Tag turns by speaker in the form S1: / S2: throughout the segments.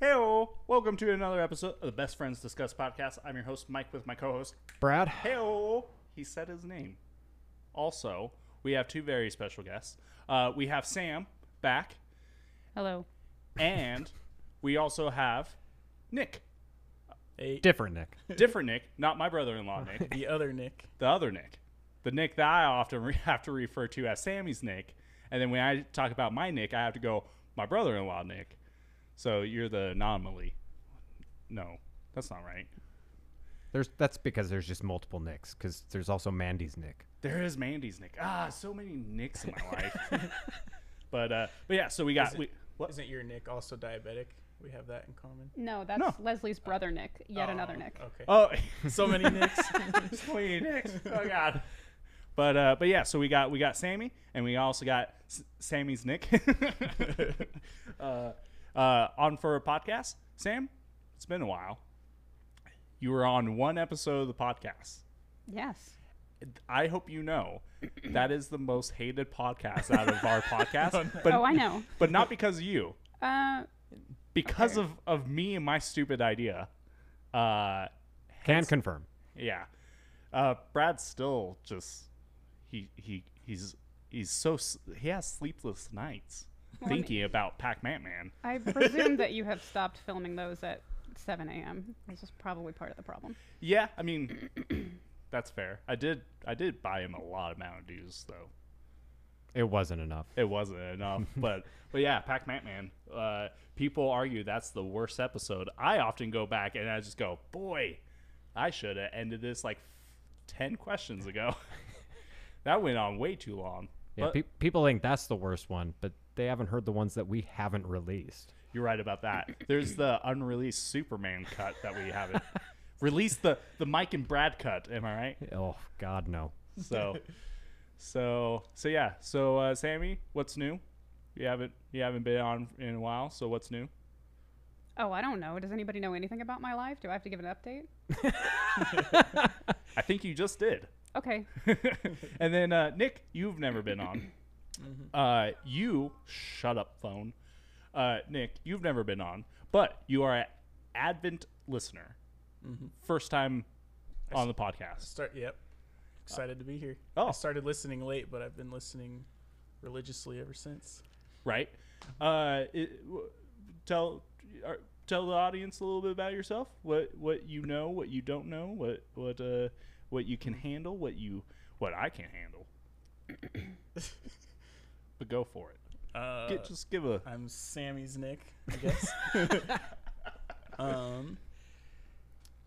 S1: Hey, welcome to another episode of the Best Friends Discuss podcast. I'm your host, Mike, with my co host.
S2: Brad.
S1: Hey, he said his name. Also, we have two very special guests. Uh, we have Sam back,
S3: Hello.
S1: and we also have Nick.
S4: Hey,
S2: Different Nick.
S1: Different Nick, not my brother in law, Nick.
S4: the other Nick.
S1: The other Nick. The Nick that I often re- have to refer to as Sammy's Nick. And then when I talk about my Nick, I have to go, my brother in law, Nick. So you're the anomaly. No, that's not right.
S2: There's that's because there's just multiple Nicks because there's also Mandy's Nick.
S1: There is Mandy's Nick. Ah, so many Nicks in my life. but uh, but yeah, so we got
S4: Is it-
S1: we what?
S4: Isn't your Nick also diabetic? We have that in common.
S3: No, that's
S1: No.
S3: Leslie's brother Nick. Yet another
S4: Oh,
S3: Nick.
S4: Okay.
S1: Oh,
S4: so many Nicks.
S1: so many Nicks. Oh god. But uh, but yeah, so we got we got Sammy, and we also got S- Sammy's Nick. uh, uh, on for a podcast. Sam, it's been a while. You were on one episode of the podcast.
S3: Yes.
S1: I hope you know that is the most hated podcast out of our podcast. But
S3: oh, I know.
S1: but not because of you.
S3: Uh,
S1: Because
S3: Okay.
S1: of, of me and my stupid idea. Uh
S2: Can confirm.
S1: yeah. Uh Brad's still just he he he's he's so he has sleepless nights
S3: Well, I mean-
S1: thinking about Pac-Man Man.
S3: I presume that you have stopped filming those at 7 a.m. This is probably part of the problem.
S1: Yeah, I mean that's fair. I did I did buy him a lot of Mountain Dews though.
S2: It wasn't enough.
S1: It wasn't enough, but but yeah, Pac Man Man. Uh, people argue that's the worst episode. I often go back and I just go, boy, I should have ended this like ten questions ago. that went on way too long.
S2: Yeah,
S1: But
S2: pe- people think that's the worst one, but they haven't heard the ones that we haven't released.
S1: you're right about that. There's the unreleased Superman cut that we haven't released. The the Mike and Brad cut. Am I right?
S2: Oh God, no.
S1: So, so so yeah. So uh, Sammy, what's new? You haven't you haven't been on in a while. So what's new?
S3: Oh, I don't know. Does anybody know anything about my life? Do I have to give an update?
S1: I think you just did.
S3: Okay.
S1: and then uh, Nick, you've never been on.
S4: Mm-hmm.
S1: Uh, you shut up, phone. Uh, Nick, you've never been on, but you are an Advent listener.
S4: Mm-hmm.
S1: First time on the podcast.
S4: Start. Yep. Excited to be here.
S1: Oh.
S4: I started listening late, but I've been listening religiously ever since.
S1: right? Uh, it, w- tell uh, tell the audience a little bit about yourself. What what you know, what you don't know, what what uh what you can handle, what you what I can handle. but go for it.
S4: Uh,
S1: Get, just give a
S4: I'm Sammy's Nick, I guess. um,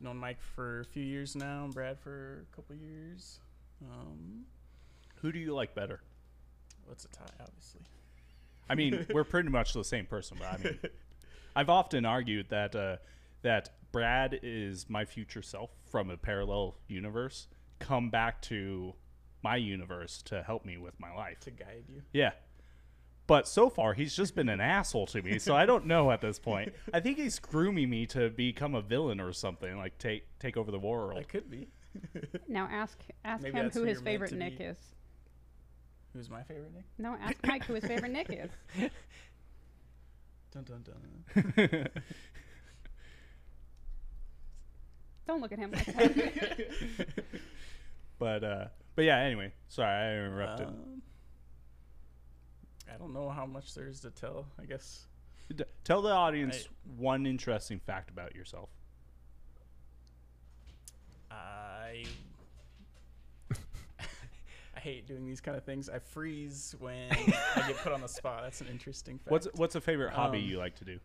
S4: known Mike for a few years now, and Brad for a couple years. Um,
S1: who do you like better?
S4: what's a tie? Obviously.
S1: I mean, we're pretty much the same person, but I mean, I've often argued that uh, that Brad is my future self from a parallel universe, come back to my universe to help me with my life.
S4: to guide you.
S1: Yeah. But so far, he's just been an asshole to me, so I don't know at this point. I think he's grooming me to become a villain or something, like take take over the world.
S4: I could be.
S3: Now ask ask
S4: Maybe
S3: him who
S4: who
S3: his favorite Nick
S4: be.
S3: is.
S4: Who's my favorite Nick?
S3: No, ask Mike who his favorite Nick is.
S4: Dun dun dun.
S3: Don't look at him like that.
S1: but uh, but yeah. Anyway, sorry I interrupted.
S4: Um, I don't know how much there is to tell. I guess
S1: D- Tell the audience one interesting fact about yourself.
S4: I I hate doing these kind of things. I freeze when I get put on the spot. That's an interesting fact.
S1: What's what's a favorite hobby
S4: Um,
S1: you like to do?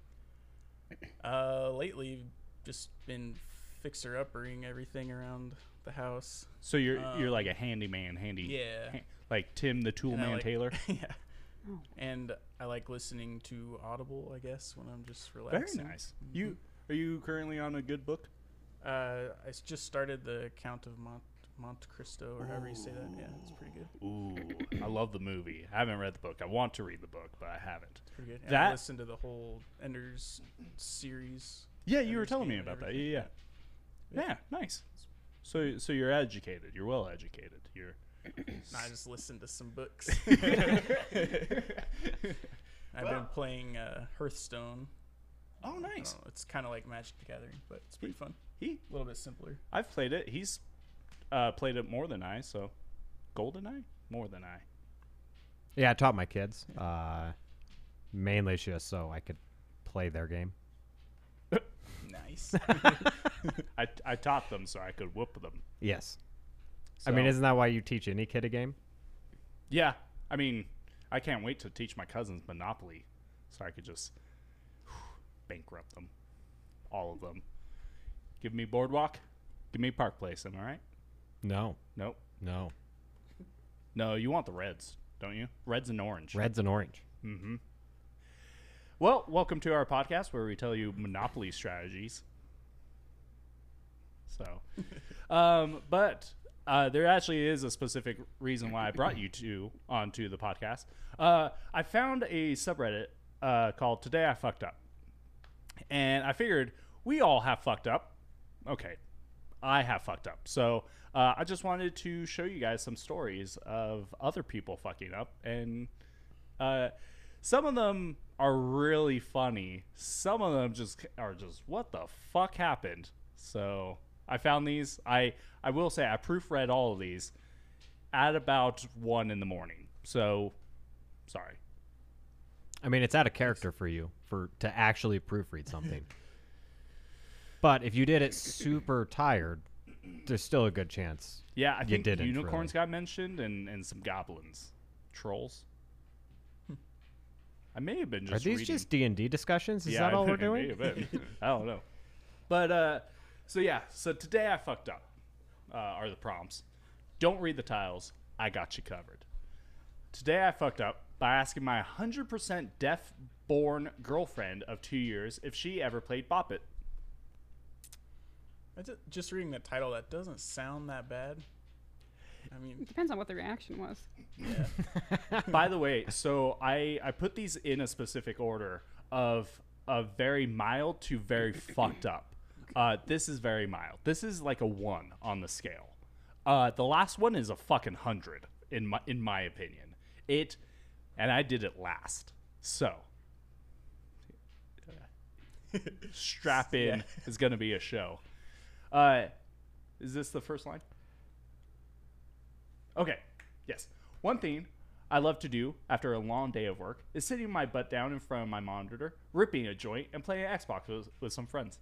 S4: uh lately just been fixer uppering everything around the house.
S1: So you're you're
S4: um,
S1: like a handyman, handy,
S4: Yeah.
S1: ha- like Tim the Tool
S4: And
S1: Man
S4: like-
S1: Taylor.
S4: yeah.
S3: Oh.
S4: And I like listening to Audible, I guess, when I'm just relaxing.
S1: Very
S4: relaxing.
S1: nice. You are you currently on a good book?
S4: Uh, I s- just started the Count of Mont Monte Cristo, or however you say that. Yeah, it's pretty good.
S1: Ooh, I love the movie. I haven't read the book. I want to read the book, but I haven't.
S4: It's pretty good. And
S1: That-
S4: I listened to the whole Ender's series.
S1: Yeah, you were telling me about that. Yeah, yeah. Yeah, nice. So so you're educated. You're well educated. You're
S4: No, I just listened to some books. I've been playing uh, Hearthstone
S1: Oh,
S4: I don't
S1: nice.
S4: know, It's kind of like Magic the Gathering, but it's pretty fun.
S1: He,
S4: A little bit simpler.
S1: I've played it. He's uh, played it more than I. So, Goldeneye more than I.
S2: Yeah, I taught my kids. Uh, mainly just so I could play their game.
S4: Nice.
S1: I, I taught them so I could whoop them.
S2: Yes. I mean, isn't that why you teach any kid a game?
S1: Yeah, I mean, I can't wait to teach my cousins Monopoly, so I could just bankrupt them, all of them. Give me Boardwalk, give me Park Place. Am I right?
S2: No.
S1: Nope.
S2: No.
S1: No, you want the Reds, don't you? Reds and orange.
S2: Reds and orange.
S1: Mm-hmm. Well, welcome to our podcast where we tell you Monopoly strategies. So, um, but uh, there actually is a specific reason why I brought you two onto the podcast. Uh, I found a subreddit uh, called "Today I Fucked Up," and I figured we all have fucked up. Okay, I have fucked up. So uh, I just wanted to show you guys some stories of other people fucking up, and uh, some of them are really funny. Some of them just are just what the fuck happened. So I found these. I I will say I proofread all of these at about one in the morning. So sorry.
S2: I mean, it's out of character for you for to actually proofread something. but if you did it super tired, there's still a good chance.
S1: Yeah, I think unicorns
S2: really.
S1: got mentioned and and some goblins, trolls. I may have been just
S2: Are these
S1: reading.
S2: just D and D discussions? Is
S1: Yeah,
S2: that all we're doing?
S1: I don't know. But uh, so yeah, so today I fucked up. Uh, are the prompts? Don't read the tiles. I got you covered. Today I fucked up by asking my 100% deaf-born girlfriend of two years if she ever played Bop It.
S4: I ju- just reading the title, that doesn't sound that bad. I mean,
S3: It depends on what the reaction was.
S4: yeah.
S1: By the way, so I I put these in a specific order of a very mild to very fucked up. Uh, this is very mild. This is like a one on the scale. Uh, the last one is a fucking hundred in my in my opinion. It, and I did it last. So strap in
S4: Yeah.
S1: is gonna be a show. Uh, is this the first line? Okay. Yes. One thing I love to do after a long day of work is sitting my butt down in front of my monitor, ripping a joint, and playing Xbox with, with some friends.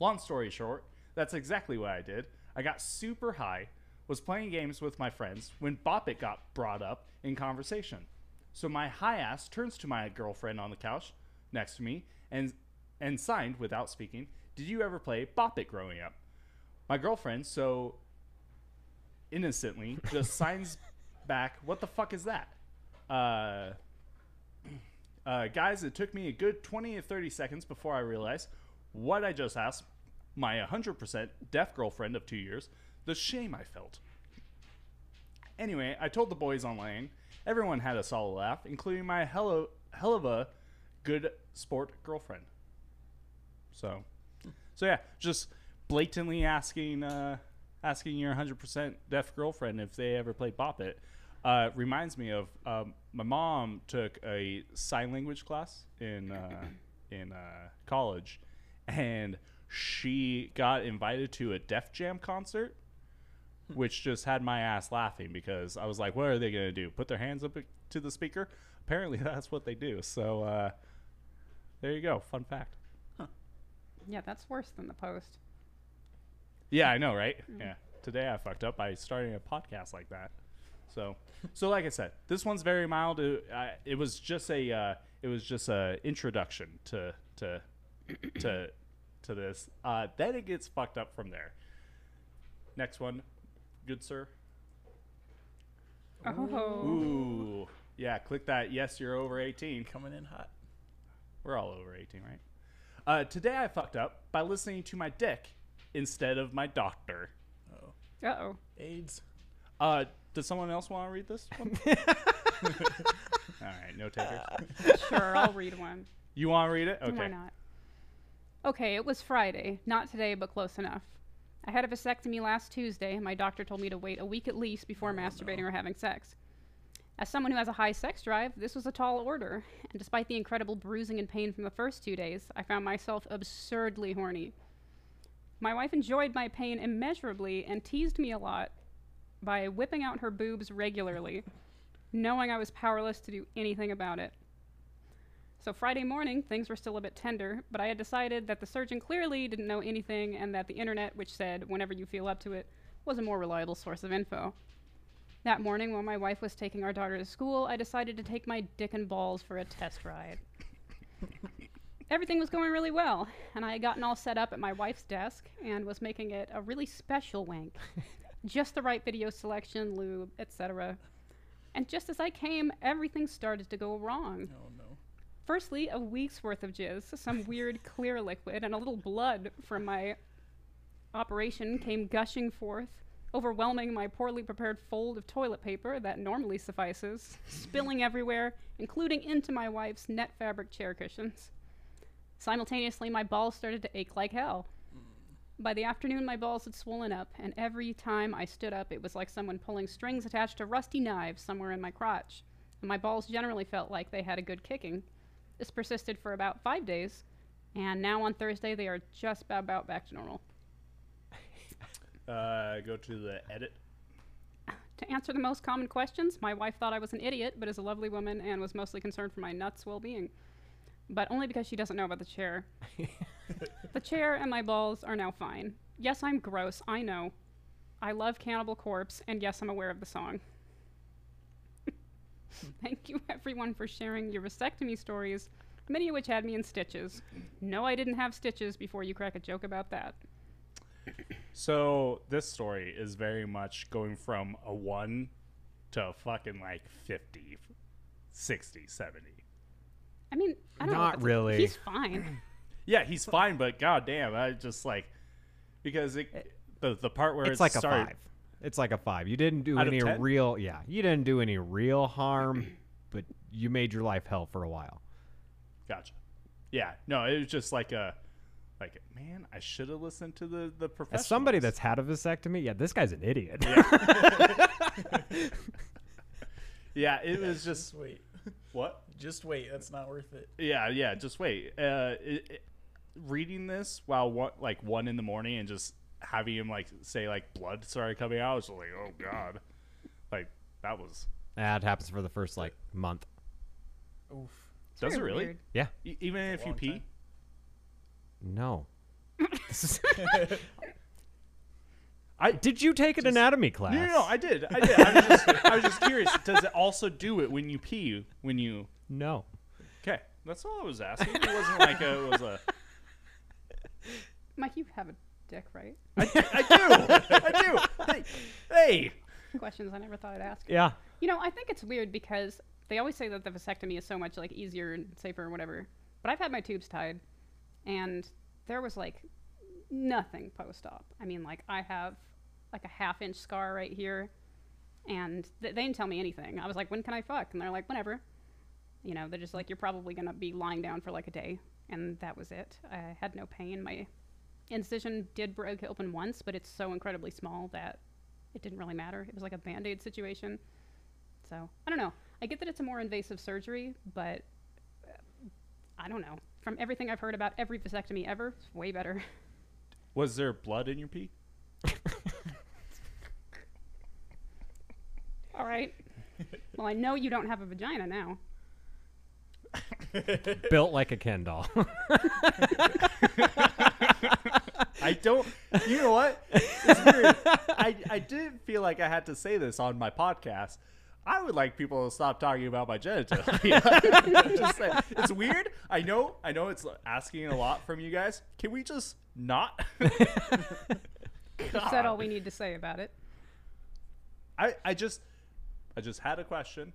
S1: Long story short, that's exactly what I did. I got super high, was playing games with my friends when Bop It got brought up in conversation. So my high ass turns to my girlfriend on the couch next to me and and signed without speaking, "Did you ever play Bop It growing up?" My girlfriend so innocently just signs back, "What the fuck is that?" Uh, uh, guys, it took me a good 20 to 30 seconds before I realized what I just asked my 100% deaf girlfriend of two years, the shame I felt. Anyway, I told the boys online. Everyone had a solid laugh, including my hell, hell of a good sport girlfriend. So, so yeah, just blatantly asking uh, asking your 100% deaf girlfriend if they ever played Bop It uh, reminds me of um, my mom took a sign language class in uh, in uh, college, and she got invited to a Def Jam concert, which just had my ass laughing because I was like, "What are they gonna do? Put their hands up to the speaker?" Apparently, that's what they do. So uh, there you go. Fun fact.
S3: Yeah, that's worse than the post.
S1: Yeah, I know, right? Yeah. Today I fucked up by starting a podcast like that. So, so like I said, this one's very mild. It, it was just a, uh, it was just a introduction to to to to this. Uh, then it gets fucked up from there. Next one, good sir.
S3: Oh.
S1: Ooh, yeah. Click that. Yes, you're over 18.
S4: Coming in hot.
S1: We're all over 18, right? Uh, today I fucked up by listening to my dick instead of my doctor.
S4: Oh,
S3: Uh oh.
S4: AIDS.
S1: Uh, does someone else want to read this one? All right, no takers.
S3: Sure, I'll read one.
S1: You want to read it? Okay.
S3: Why not? Okay, it was Friday. Not today, but close enough. I had a vasectomy last Tuesday, and my doctor told me to wait a week at least before oh, masturbating or having sex. As someone who has a high sex drive, this was a tall order, and despite the incredible bruising and pain from the first two days, I found myself absurdly horny. My wife enjoyed my pain immeasurably and teased me a lot by whipping out her boobs regularly, knowing I was powerless to do anything about it. So Friday morning, things were still a bit tender, but I had decided that the surgeon clearly didn't know anything and that the internet, which said whenever you feel up to it, was a more reliable source of info. That morning, while my wife was taking our daughter to school, I decided to take my dick and balls for a test ride. Everything was going really well, and I had gotten all set up at my wife's desk and was making it a really special wank. just the right video selection, lube, etc. And just as I came, everything started to go wrong.
S4: Oh no.
S3: Firstly, a week's worth of jizz, some weird clear liquid, and a little blood from my operation came gushing forth, overwhelming my poorly prepared fold of toilet paper that normally suffices, spilling everywhere, including into my wife's net fabric chair cushions. Simultaneously, my balls started to ache like hell. By the afternoon, my balls had swollen up, and every time I stood up, it was like someone pulling strings attached to rusty knives somewhere in my crotch. And my balls generally felt like they had a good kicking. This persisted for about five days, and now on Thursday, they are just about, back to normal.
S1: Uh, go to the edit.
S3: To answer the most common questions, my wife thought I was an idiot, but is a lovely woman and was mostly concerned for my nuts' well being. But only because she doesn't know about the chair. the chair and my balls are now fine. Yes, I'm gross, I know. I love Cannibal Corpse, and yes, I'm aware of the song. Thank you, everyone, for sharing your vasectomy stories, many of which had me in stitches. No, I didn't have stitches before you crack a joke about that.
S1: So this story is very much going from a one to a fucking like 50, 60, 70.
S3: I mean, I don't know.
S2: Not
S3: if it's-
S2: really.
S3: He's fine.
S1: Yeah, he's fine, but goddamn, I just like because it, the the part where
S2: It's
S1: it
S2: like
S1: started,
S2: a five. It's like a five. You didn't do
S1: Out
S2: any real. Yeah, you didn't do any real harm, but you made your life hell for a while.
S1: Gotcha. Yeah, no, it was just like a like man, I should have listened to the the professionals.
S2: As somebody that's had a vasectomy, yeah, this guy's an idiot.
S1: yeah, it was just
S4: Just wait.
S1: what
S4: Just wait. That's not worth it.
S1: Yeah, yeah. Just wait. Uh, it, it, reading this while one, like one in the morning and just having him like say like blood started coming out, I was like, oh god, like that was.
S2: that happens for the first like month.
S4: Oof.
S1: Does it really?
S3: weird.
S2: Yeah.
S1: E- even if you pee?
S4: time.
S2: No.
S1: I
S2: Did you take an anatomy class?
S1: no, no, no, I did. I did. I was just, I was just curious. Does it also do it when you pee? When you
S2: no.
S1: okay? That's all I was asking. It wasn't like a, it was a.
S3: Mike, you have a dick, right?
S1: I, I do. I do. Hey, hey.
S3: Questions I never thought I'd ask.
S2: Yeah.
S3: You know, I think it's weird because they always say that the vasectomy is so much like easier and safer and whatever. But I've had my tubes tied, and there was like nothing post-op. I mean, like I have like a half-inch scar right here, and th- they didn't tell me anything. I was like, "When can I fuck?" And they're like, "Whenever." You know, they're just like, "You're probably gonna be lying down for like a day," and that was it. I had no pain. My incision did break open once, but it's so incredibly small that it didn't really matter. It was like a band aid situation. So I don't know. I get that it's a more invasive surgery, but uh, I don't know. From everything I've heard about every vasectomy ever, it's way better.
S1: Was there blood in your pee?
S3: All right. Well, I know you don't have a vagina now.
S2: Built like a Ken doll.
S1: I don't. You know what? It's weird. I I didn't feel like I had to say this on my podcast. I would like people to stop talking about my genitalia. Just saying. It's weird. I know. I know. It's asking a lot from you guys. Can we just not?
S3: You've said all we need to say about it.
S1: I I just I just had a question.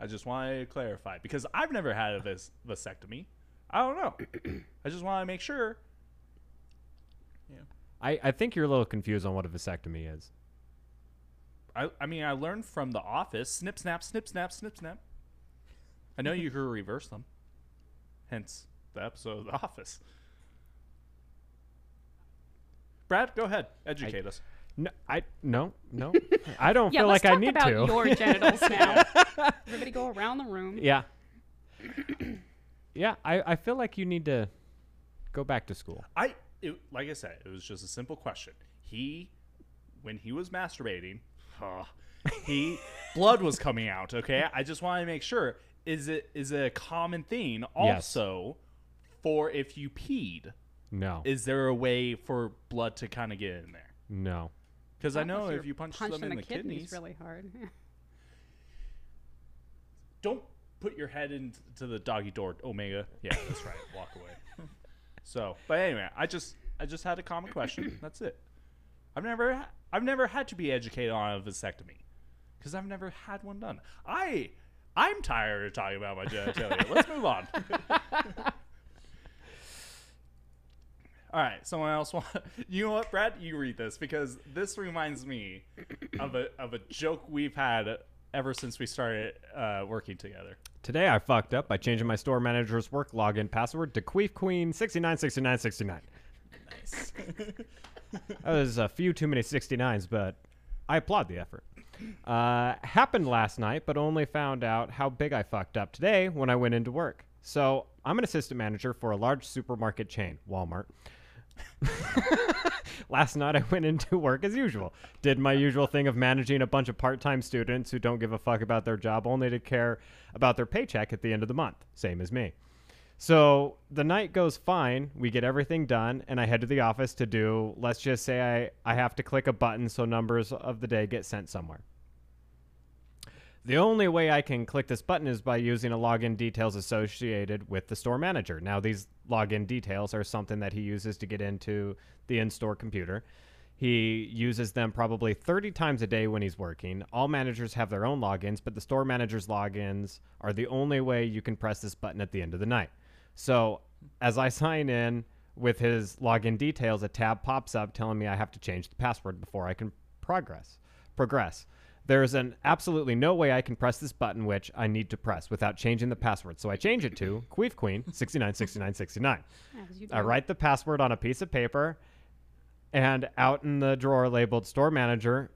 S1: I just wanted to clarify because I've never had a vas- vasectomy. I don't know. I just want to make sure.
S2: I, I think you're a little confused on what a vasectomy is.
S1: I, I mean, I learned from The Office. Snip, snap, snip, snap, snip, snap. I know you could reverse them. Hence the episode of The Office. Brad, go ahead. Educate us.
S2: No, I no no. I don't
S3: Yeah,
S2: feel
S3: let's
S2: like
S3: talk
S2: I need
S3: about
S2: to.
S3: your genitals now. Everybody go around the room.
S2: yeah. yeah, I, I feel like you need to go back to school.
S1: I it, like I said, it was just a simple question. He, when he was masturbating, uh, he blood was coming out. Okay, I just want to make sure. Is it is it a common thing also for if you peed?
S2: No.
S1: Is there a way for blood to kind of get in there?
S2: no.
S1: Because I know if
S3: you're
S1: punch
S3: punched
S1: them in the
S3: kidneys,
S1: kidneys,
S3: really hard.
S1: don't put your head into the doggy door, Omega. Yeah, that's right. Walk away. So, but anyway, I just I just had a common question. That's it. I've never I've never had to be educated on a vasectomy because I've never had one done. I I'm tired of talking about my genitalia. Let's move on. All right, someone else want? You know what, Brad? You read this because this reminds me of a of a joke we've had ever since we started uh, working together.
S2: Today I fucked up by changing my store manager's work login password to Queef Queen 696969.
S4: Nice.
S2: That was a few too many 69s, but I applaud the effort. Uh, happened last night, but only found out how big I fucked up today when I went into work. So I'm an assistant manager for a large supermarket chain, Walmart. Last night I went into work as usual. Did my usual thing of managing a bunch of part time students who don't give a fuck about their job only to care about their paycheck at the end of the month. Same as me. So the night goes fine. We get everything done, and I head to the office to do, let's just say I, I have to click a button so numbers of the day get sent somewhere. The only way I can click this button is by using a login details associated with the store manager. Now, these login details are something that he uses to get into the in store computer. He uses them probably 30 times a day when he's working. All managers have their own logins, but the store manager's logins are the only way you can press this button at the end of the night. So, as I sign in with his login details, a tab pops up telling me I have to change the password before I can progress. Progress. There is an absolutely no way I can press this button, which I need to press without changing the password. So I change it to Queef Queen 696969. I write the password on a piece of paper, and out in the drawer labeled store manager,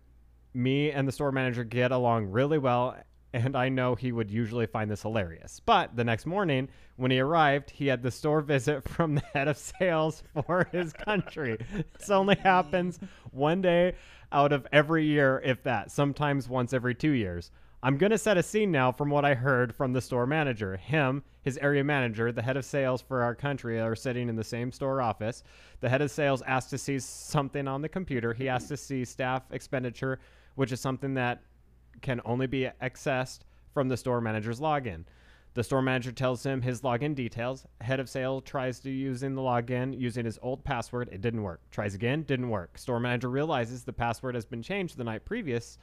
S2: me and the store manager get along really well, and I know he would usually find this hilarious. But the next morning, when he arrived, he had the store visit from the head of sales for his country. this only happens one day out of every year, if that, sometimes once every two years. I'm going to set a scene now from what I heard from the store manager. Him, his area manager, the head of sales for our country are sitting in the same store office. The head of sales asked to see something on the computer. He asked to see staff expenditure, which is something that can only be accessed from the store manager's login. The store manager tells him his login details. Head of sales tries to using the login using his old password. It didn't work. Tries again, didn't work. Store manager realizes the password has been changed the night previous,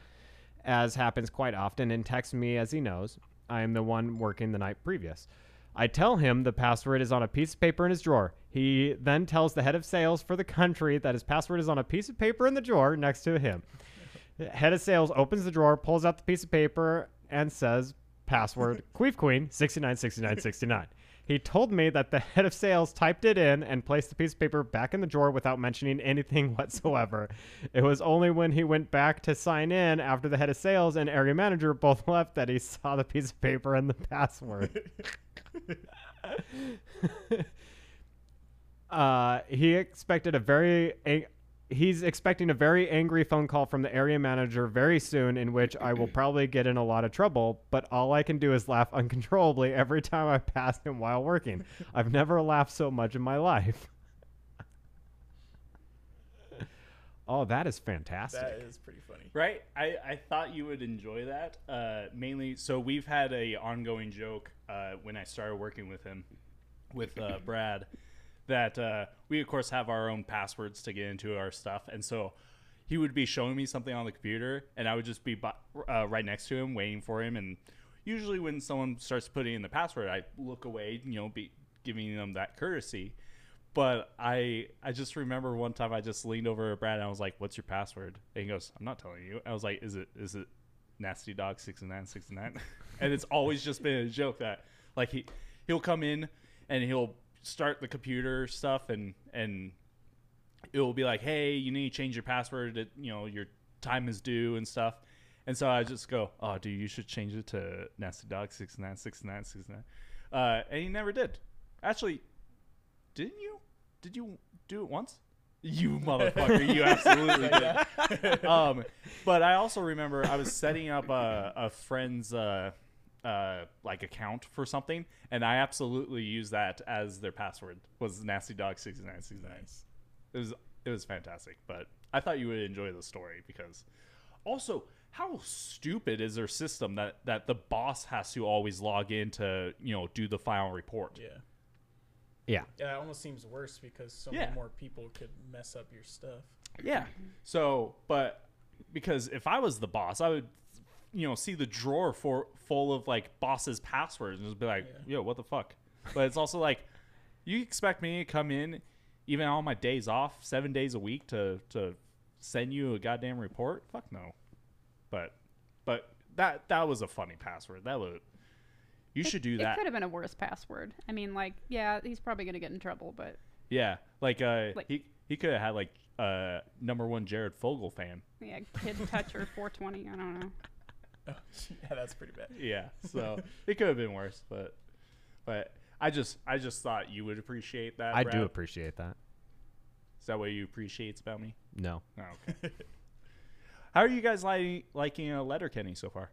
S2: as happens quite often, and texts me as he knows. I am the one working the night previous. I tell him the password is on a piece of paper in his drawer. He then tells the head of sales for the country that his password is on a piece of paper in the drawer next to him. Head of sales opens the drawer, pulls out the piece of paper, and says, password Queef Queen 696969. He told me that the head of sales typed it in and placed the piece of paper back in the drawer without mentioning anything whatsoever. It was only when he went back to sign in after the head of sales and area manager both left that he saw the piece of paper and the password. uh, he expected a very ang- he's expecting a very angry phone call from the area manager very soon in which I will probably get in a lot of trouble, but all I can do is laugh uncontrollably every time I pass him while working. I've never laughed so much in my life. oh, that is fantastic.
S4: that is pretty funny.
S1: Right? I, I thought you would enjoy that. Uh, mainly, so we've had a ongoing joke uh, when I started working with him, with uh, Brad, that uh, we of course have our own passwords to get into our stuff, and so he would be showing me something on the computer, and I would just be bu- uh, right next to him, waiting for him. And usually, when someone starts putting in the password, I look away, you know, be giving them that courtesy. But I I just remember one time I just leaned over at Brad and I was like, "What's your password?" And he goes, "I'm not telling you." I was like, "Is it is it nasty dog sixty nine sixty nine? And it's always just been a joke that like he he'll come in and he'll start the computer stuff and and it will be like, hey, you need to change your password. It, you know, your time is due and stuff. And so I just go, oh, dude, you should change it to nasty dog six nine six nine six nine. Uh, and he never did. Actually, didn't you? Did you do it once? You motherfucker! You absolutely did. um, but I also remember I was setting up a, a friend's uh, uh, like account for something, and I absolutely use that as their password. Was nasty dog sixty nine sixty nine. It was it was fantastic. But I thought you would enjoy the story because also how stupid is their system that that the boss has to always log in to you know do the final report.
S4: Yeah.
S2: Yeah.
S4: Yeah, it almost seems worse because so
S1: Yeah.
S4: many more people could mess up your stuff.
S1: Yeah. So, but because if I was the boss, I would, you know, see the drawer for full of like boss's passwords and just be like,
S4: Yeah.
S1: "Yo, what the fuck?" But it's also like, you expect me to come in, even on my days off, seven days a week, to to send you a goddamn report? Fuck no. But, but that that was a funny password. That would. You should do
S3: It
S1: that.
S3: could have been a worse password. I mean, like, yeah, he's probably gonna get in trouble, but
S1: Yeah, like uh,
S3: Like-
S1: he he could have had like uh number one Jared Fogle fan.
S3: yeah, kid toucher 420. I don't know.
S4: Oh, yeah, that's pretty bad.
S1: Yeah, so it could have been worse, but but I just I just thought you would appreciate that.
S2: I do appreciate that.
S1: Is that what you appreciate about me?
S2: No.
S1: Oh, okay. How are you guys liking liking uh, Letterkenny so far?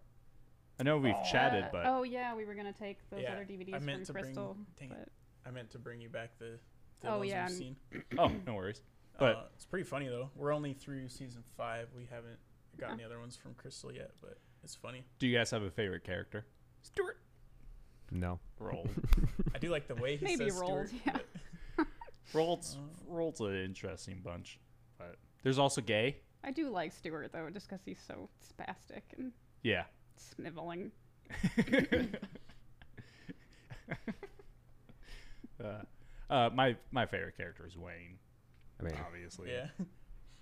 S1: I know we've chatted,
S3: Uh,
S1: but
S3: oh yeah, we were gonna take those
S4: Yeah,
S3: other DVDs
S4: I meant
S3: from
S4: to bring-
S3: Crystal.
S4: dang
S3: but
S4: I meant to bring you back the, the
S3: Oh,
S4: ones
S3: yeah,
S4: we've seen.
S1: oh, no worries. But
S4: uh, it's pretty funny though. We're only through season five. We haven't gotten the other ones from Crystal yet, but it's funny.
S1: do you guys have a favorite character? Stewart
S2: No.
S1: Roll.
S4: I do like the way he
S3: Maybe
S4: says
S3: rolled,
S4: Stewart,
S3: yeah.
S4: but-
S1: Roll's
S4: Uh.
S1: Roll's an interesting bunch, but there's also gay.
S3: I do like Stewart though, just because he's so spastic and
S1: Yeah.
S3: sniveling.
S1: uh, uh, my my favorite character is Wayne,
S2: I mean,
S1: obviously.
S4: yeah.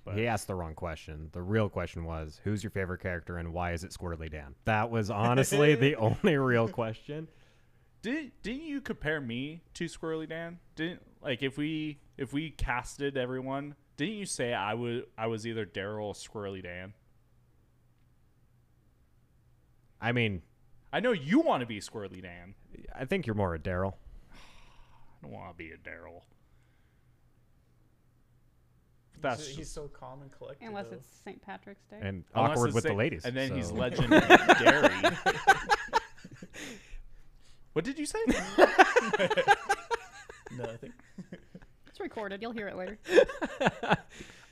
S1: But
S2: he asked the wrong question. The real question was, who's your favorite character and why is it Squirrely Dan? That was honestly the only real question.
S1: Did didn't you compare me to Squirrely Dan? Didn't like if we if we casted everyone, didn't you say I would I was either Daryl or Squirrely Dan?
S2: I mean,
S1: I know you want to be Squirrely Dan.
S2: I think you're more a Daryl.
S1: I don't want to be a Daryl.
S4: He's,
S1: That's
S4: he's so calm and collected.
S3: Unless
S4: though.
S3: it's St. Patrick's Day.
S2: And
S1: Unless
S2: awkward
S1: it's
S2: with
S1: sa-
S2: the ladies.
S1: And then he's
S2: so-
S1: legendary. what did you say?
S4: nothing.
S3: it's recorded. You'll hear it later.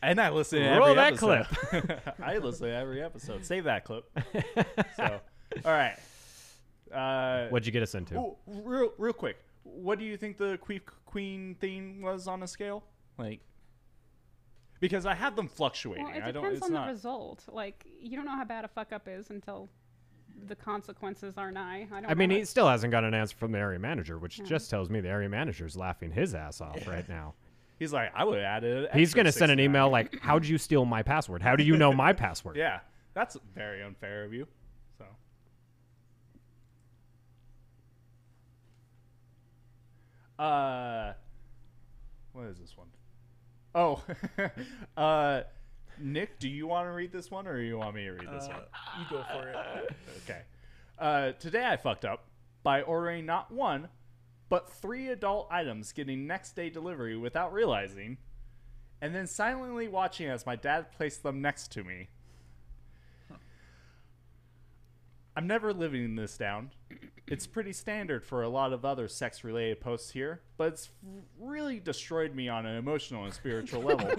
S1: And I listen to
S2: Roll
S1: every
S2: that
S1: episode. I listen to every episode. Save that clip. So, all right. Uh,
S2: What'd you get us into?
S1: ooh, real, real quick. What do you think the queen queen thing was on a scale? Like, because I have them fluctuating.
S3: Well, it
S1: I don't.
S3: depends
S1: It's
S3: on
S1: not.
S3: the result. Like, you don't know how bad a fuck up is until the consequences are nigh. I don't.
S2: I mean, he
S3: it.
S2: still hasn't got an answer from the area manager, which
S3: Yeah.
S2: just tells me the area manager's laughing his ass off right now.
S1: He's like, I would add it.
S2: He's going to send an
S1: 69.
S2: email like, How'd you steal my password? How do you know my password?
S1: Yeah, that's very unfair of you. So. Uh, what is this one? Oh, uh, Nick, do you want to read this one, or you want me to read this
S4: Uh,
S1: one?
S4: you go for it.
S1: Okay. Uh, today I fucked up by ordering not one, but three adult items getting next day delivery without realizing, and then silently watching as my dad placed them next to me. I'm never living this down. It's pretty standard for a lot of other sex related posts here, but it's really destroyed me on an emotional and spiritual level.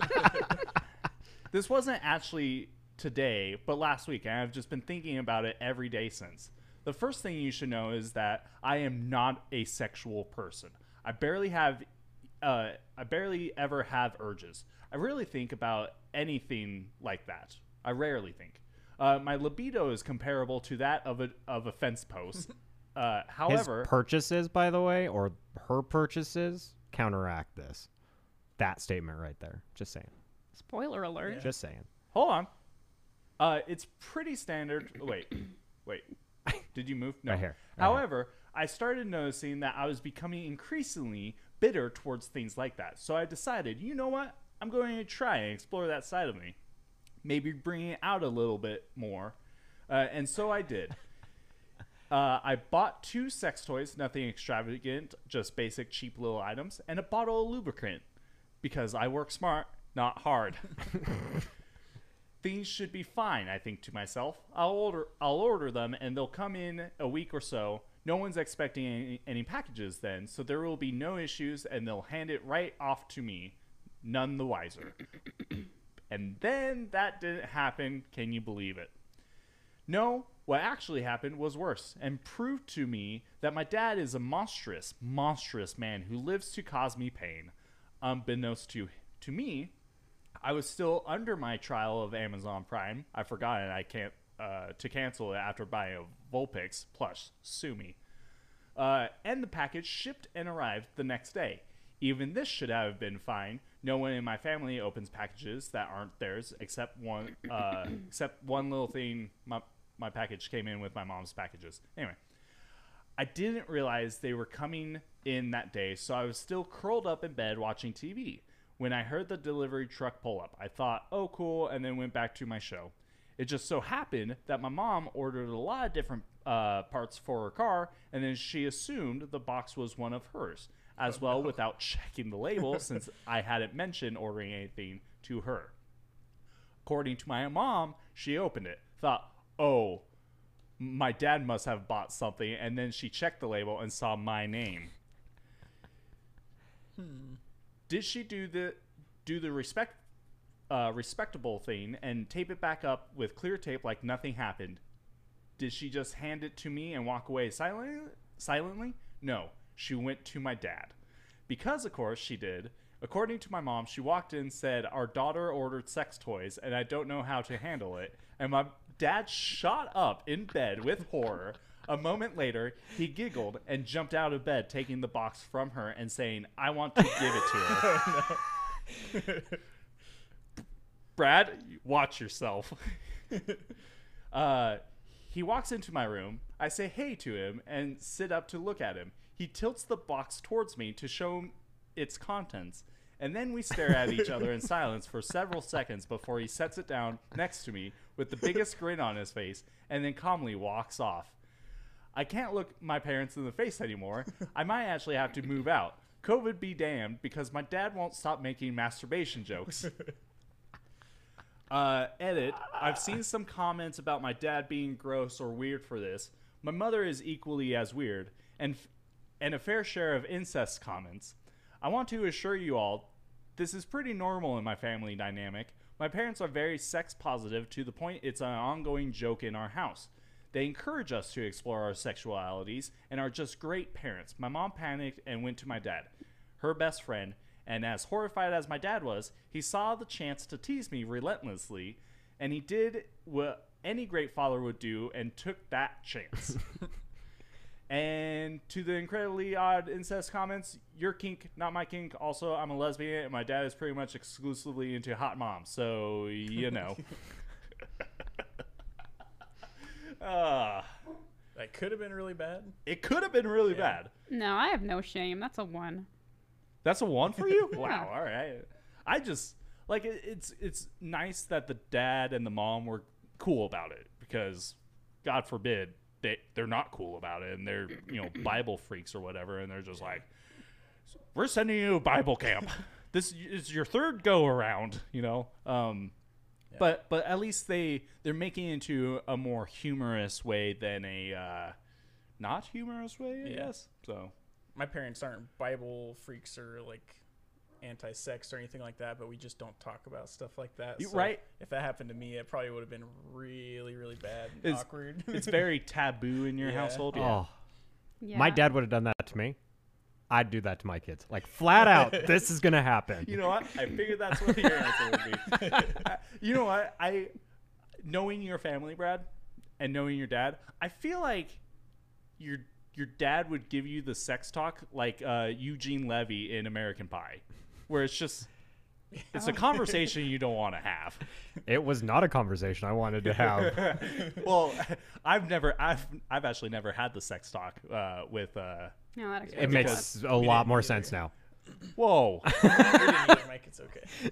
S1: this wasn't actually today, but last week, and I've just been thinking about it every day since. The first thing you should know is that I am not a sexual person. I barely have, uh, I barely ever have urges. I rarely think about anything like that. I rarely think. Uh, my libido is comparable to that of a of a fence post. Uh,
S2: His
S1: however,
S2: purchases, by the way, or her purchases, counteract this. That statement right there. Just saying.
S3: Spoiler alert.
S4: Yeah.
S2: Just saying.
S1: Hold on. Uh, it's pretty standard. Wait, wait. Did you move? No.
S2: Right here, right here.
S1: However, I started noticing that I was becoming increasingly bitter towards things like that. So I decided, you know what? I'm going to try and explore that side of me. Maybe bring it out a little bit more. Uh, and so I did. Uh, I bought two sex toys, nothing extravagant, just basic, cheap little items, and a bottle of lubricant because I work smart, not hard. Things should be fine, I think to myself. I'll order, I'll order them, and they'll come in a week or so. No one's expecting any, any packages then, so there will be no issues, and they'll hand it right off to me, none the wiser. and then that didn't happen. Can you believe it? No, what actually happened was worse and proved to me that my dad is a monstrous, monstrous man who lives to cause me pain. Unbeknownst to, to me, I was still under my trial of Amazon Prime. I forgot and I can't uh, to cancel it after buying a Vulpix plus sue me. Uh, and the package shipped and arrived the next day. Even this should have been fine. No one in my family opens packages that aren't theirs, except one. Uh, except one little thing. My my package came in with my mom's packages. Anyway, I didn't realize they were coming in that day, so I was still curled up in bed watching TV. When I heard the delivery truck pull up, I thought, "Oh, cool," and then went back to my show. It just so happened that my mom ordered a lot of different uh, parts for her car, and then she assumed the box was one of hers as well without checking the label since I hadn't mentioned ordering anything to her. According to my mom, she opened it, thought, oh, my dad must have bought something, and then she checked the label and saw my name. Did she do the do the respect uh, respectable thing and tape it back up with clear tape like nothing happened? Did she just hand it to me and walk away silently? Silently? No, she went to my dad. Because, of course, she did. According to my mom, she walked in and said, Our daughter ordered sex toys and I don't know how to handle it. And my dad shot up in bed with horror. A moment later, he giggled and jumped out of bed, taking the box from her and saying, I want to give it to her. Brad, watch yourself. uh, he walks into my room. I say hey to him and sit up to look at him. He tilts the box towards me to show its contents, and then we stare at each other in silence for several seconds before he sets it down next to me with the biggest grin on his face and then calmly walks off. I can't look my parents in the face anymore. I might actually have to move out. COVID be damned because my dad won't stop making masturbation jokes. Uh, edit. I've seen some comments about my dad being gross or weird for this. My mother is equally as weird, and f- and a fair share of incest comments. I want to assure you all, this is pretty normal in my family dynamic. My parents are very sex positive to the point it's an ongoing joke in our house. They encourage us to explore our sexualities and are just great parents. My mom panicked and went to my dad, her best friend, and as horrified as my dad was, he saw the chance to tease me relentlessly, and he did what any great father would do and took that chance. and to the incredibly odd incest comments, your kink, not my kink. Also, I'm a lesbian, and my dad is pretty much exclusively into hot moms, so you know. uh,
S4: That could have been really bad.
S1: it could have been really
S4: Yeah.
S1: bad.
S3: No, I have no shame. That's a one.
S1: That's a one for you? Wow. All right. I just like it, it's it's nice that the dad and the mom were cool about it because God forbid they they're not cool about it and they're you know Bible freaks or whatever and they're just like we're sending you to Bible camp. this is your third go around, you know. Um,
S4: Yeah.
S1: but but at least they they're making it into a more humorous way than a uh, not humorous way. I
S4: Yeah.
S1: guess so.
S4: My parents aren't Bible freaks or like anti-sex or anything like that, but we just don't talk about stuff like that.
S1: You-
S4: So
S1: right.
S4: If that happened to me, it probably would have been really, really bad and
S1: It's-
S4: awkward.
S1: It's very taboo in your
S4: Yeah.
S1: household.
S2: Oh,
S3: Yeah.
S2: my dad would have done that to me. I'd do that to my kids. Like flat out, this is gonna happen.
S1: You know what? I figured that's what your answer would be. You know what? I knowing your family, Brad, and knowing your dad, I feel like your your dad would give you the sex talk like uh, Eugene Levy in American Pie, where it's just it's a conversation you don't want to have.
S2: It was not a conversation I wanted to have.
S1: well, I've never, I've, I've actually never had the sex talk uh, with. Uh,
S3: No, that
S2: It
S3: explains a lot.
S2: makes a lot more sense now.
S1: whoa,
S4: we didn't either, Mike. It's okay.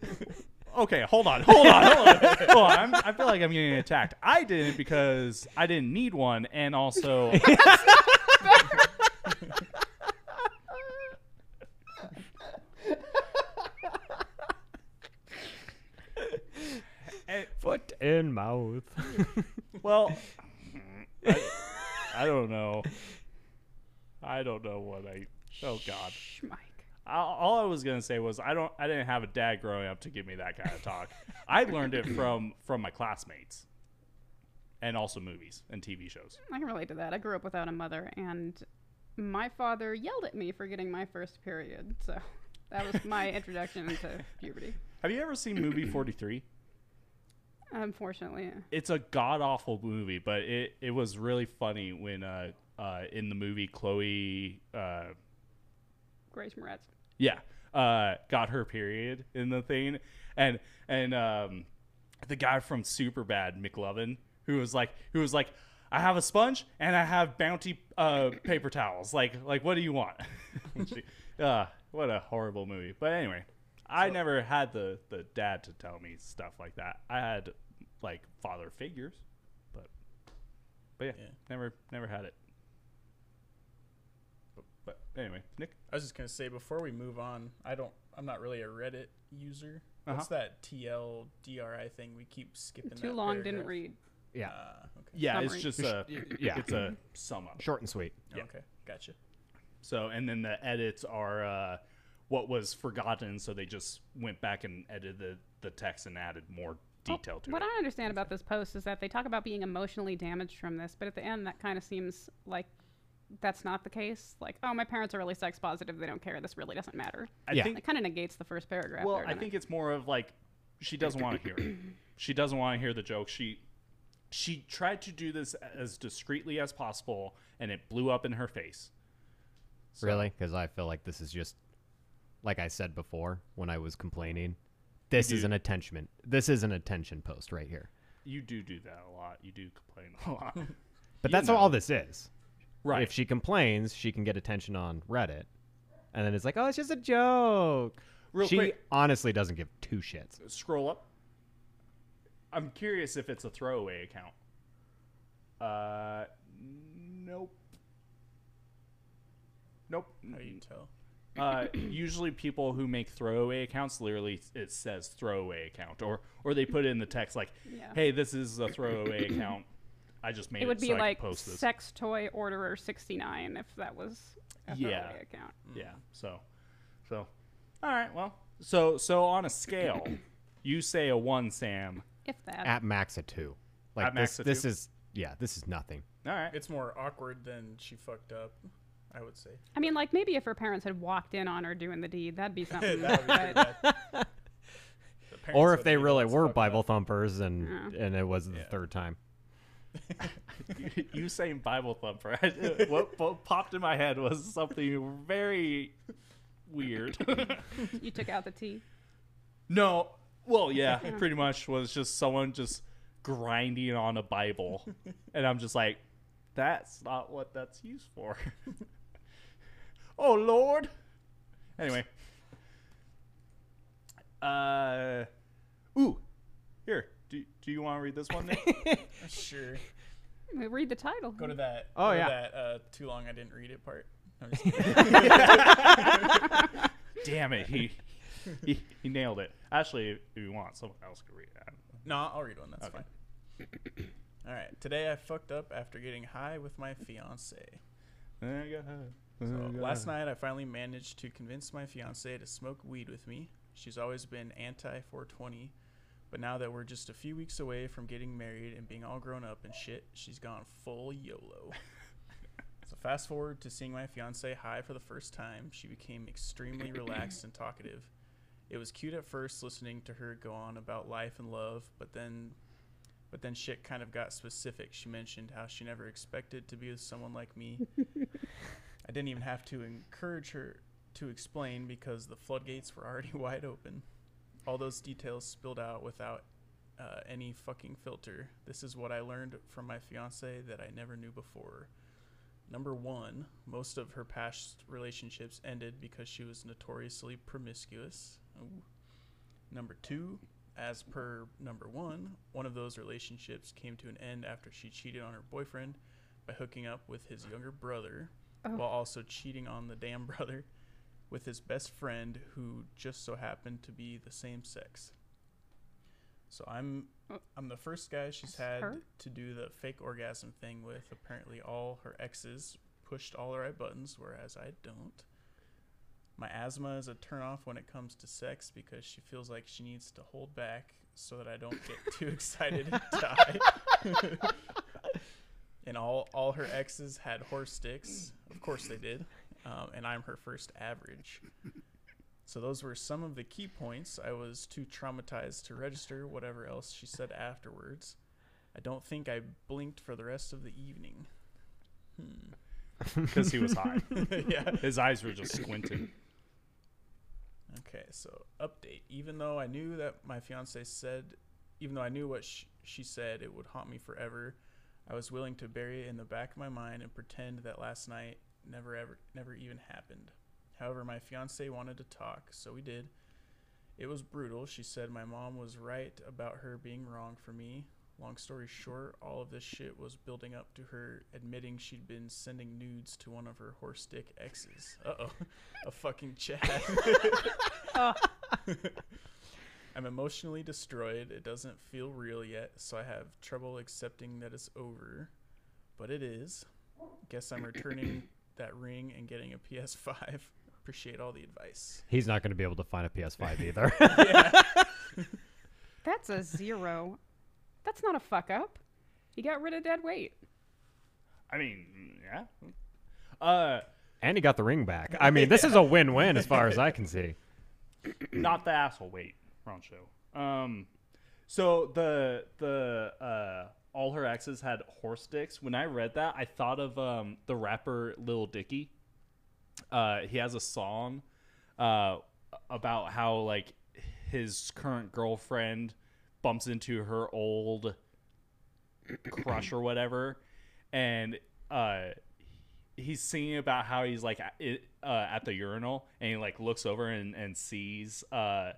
S1: okay, hold on, hold on, hold on. hold on. I'm, I feel like I'm getting attacked. I didn't because I didn't need one, and also
S2: In mouth.
S1: well, I, I don't know. I don't know what I. Oh God.
S3: Shh, Mike.
S1: all all I was gonna say was I don't I didn't have a dad growing up to give me that kind of talk. I learned it from from my classmates, and also movies and TV shows.
S3: I can relate to that. I grew up without a mother, and my father yelled at me for getting my first period. So that was my introduction into puberty.
S1: Have you ever seen movie Forty Three?
S3: Unfortunately, yeah.
S1: It's a god awful movie, but it it was really funny when uh uh in the movie Chloe uh
S3: Grace Moretz.
S1: yeah uh got her period in the thing. And and um the guy from Superbad McLovin who was like who was like I have a sponge and I have bounty uh paper towels. Like like what do you want? Uh what a horrible movie. But anyway I
S4: So-
S1: never had the the dad to tell me stuff like that I had like father figures but but yeah,
S4: Yeah.
S1: never never had it but, but anyway Nick
S4: I was just gonna say before we move on, I don't. I'm not really a Reddit user. What's
S1: Uh-huh.
S4: that TLDRI thing we keep skipping?
S3: Too
S4: that
S3: long, didn't read.
S2: Yeah.
S4: Ah, okay.
S1: yeah it's just a
S2: Yeah.
S1: it's a sum up
S2: Short and sweet.
S1: Yeah.
S4: Okay, gotcha.
S1: So, and then the edits are uh, what was forgotten. So they just went back and edited the, the text and added more detail to
S3: What
S1: it.
S3: What I understand about this post is that they talk about being emotionally damaged from this, but at the end, that kind of seems like that's not the case. Like, oh, my parents are really sex positive; they don't care. This really doesn't matter.
S1: I
S2: Yeah.
S1: think.
S3: It kind of negates the first paragraph.
S1: Well,
S3: there,
S1: I think
S3: it?
S1: it's more of like she doesn't want to hear it. She doesn't want to hear the joke. She she tried to do this as discreetly as possible, and it blew up in her face. So-
S2: Really? Because I feel like this is just, like I said before when I was complaining, this is
S1: do.
S2: an attention. This is an attention post right here.
S1: You do do that a lot. You do complain a lot.
S2: But
S1: You
S2: that's
S1: know.
S2: all this is.
S1: right.
S2: If she complains, she can get attention on Reddit, and then it's like, oh, it's just a joke.
S1: Real
S2: she
S1: quick.
S2: honestly doesn't give two shits.
S1: scroll up. I'm curious if it's a throwaway account. Uh, nope. Nope.
S4: How do you tell?
S1: Uh, usually people who make throwaway accounts literally it says throwaway account or or they put it in the text like,
S3: Yeah.
S1: "Hey, this is a throwaway account. I just made it,
S3: it would be
S1: so
S3: like
S1: can post this."
S3: sex toy orderer 69 if that was a
S1: Yeah.
S3: throwaway account.
S1: Yeah. So, so, all right. Well, so so on a scale, you say a one, Sam.
S3: If that.
S2: At max a two. Like
S1: At max
S2: this.
S1: a
S2: This
S1: two?
S2: is yeah. This is nothing.
S1: All right.
S4: It's more awkward than she fucked up. I would say.
S3: I mean, like maybe if her parents had walked in on her doing the deed, that'd be something.
S4: that would be pretty
S3: but
S4: bad. The
S2: Or if they really were Bible
S4: up.
S2: thumpers and
S3: Yeah.
S2: and it was the
S4: Yeah.
S2: third time.
S1: you saying Bible thumper. what, what popped in my head was something very weird.
S3: you took out the T.
S1: no, well, yeah, it pretty much was just someone just grinding on a Bible, and I'm just like, that's not what that's used for. Oh Lord. Anyway. Uh, ooh, here. Do, do you want to read this one? Nick?
S4: Sure.
S3: We read the title.
S4: Go to that.
S2: Oh,
S4: go to
S2: yeah.
S4: that uh, too long. I didn't read it part. I'm just kidding.
S1: Damn it, he, he he nailed it. Actually, if you want, someone else could read it.
S4: no, I'll read one. That's
S1: Okay.
S4: fine. All right. Today I fucked up after getting high with my fiance. So last night I finally managed to convince my fiance to smoke weed with me. She's always been anti 420, but now that we're just a few weeks away from getting married and being all grown up and shit, she's gone full YOLO. so fast forward to seeing my fiance high for the first time. She became extremely relaxed and talkative. It was cute at first listening to her go on about life and love, but then but then shit kind of got specific. She mentioned how she never expected to be with someone like me. I didn't even have to encourage her to explain because the floodgates were already wide open. All those details spilled out without uh, any fucking filter. This is what I learned from my fiance that I never knew before. Number one, most of her past relationships ended because she was notoriously promiscuous. Ooh. Number two, As per number one, one of those relationships came to an end after she cheated on her boyfriend by hooking up with his younger brother,
S3: Oh.
S4: while also cheating on the damn brother with his best friend, who just so happened to be the same sex. So I'm
S3: Oh.
S4: I'm the first guy she's
S3: That's
S4: had
S3: her?
S4: to do the fake orgasm thing with. Apparently, all her exes pushed all the right buttons, whereas I don't. My asthma is a turnoff when it comes to sex because she feels like she needs to hold back so that I don't get too excited and die. and all all her exes had horse sticks. Of course they did. Um, and I'm her first average. So those were some of the key points. I was too traumatized to register whatever else she said afterwards. I don't think I blinked for the rest of the evening. Hmm.
S1: because he was high.
S4: yeah.
S1: His eyes were just squinting.
S4: Okay, so update. Even though I knew that my fiance said, even though I knew what sh- she said, it would haunt me forever. I was willing to bury it in the back of my mind and pretend that last night never ever never even happened. However, my fiance wanted to talk, so we did. It was brutal. She said my mom was right about her being wrong for me. Long story short, all of this shit was building up to her admitting she'd been sending nudes to one of her horse dick exes. Uh oh. A fucking chat. I'm emotionally destroyed. It doesn't feel real yet, so I have trouble accepting that it's over. But it is. Guess I'm returning that ring and getting a PS5. Appreciate all the advice.
S2: He's not going to be able to find a PS5 either.
S3: That's a zero. That's not a fuck up. He got rid of dead weight.
S1: I mean, yeah. Uh,
S2: and he got the ring back. I mean, this is a win-win as far as I can see.
S1: not the asshole. Wait, wrong show. Um, so the the uh, all her exes had horse dicks. When I read that, I thought of um the rapper Lil Dicky. Uh, he has a song, uh, about how like his current girlfriend bumps into her old crush or whatever, and uh he's singing about how he's like at, uh, at the urinal and he like looks over and, and sees uh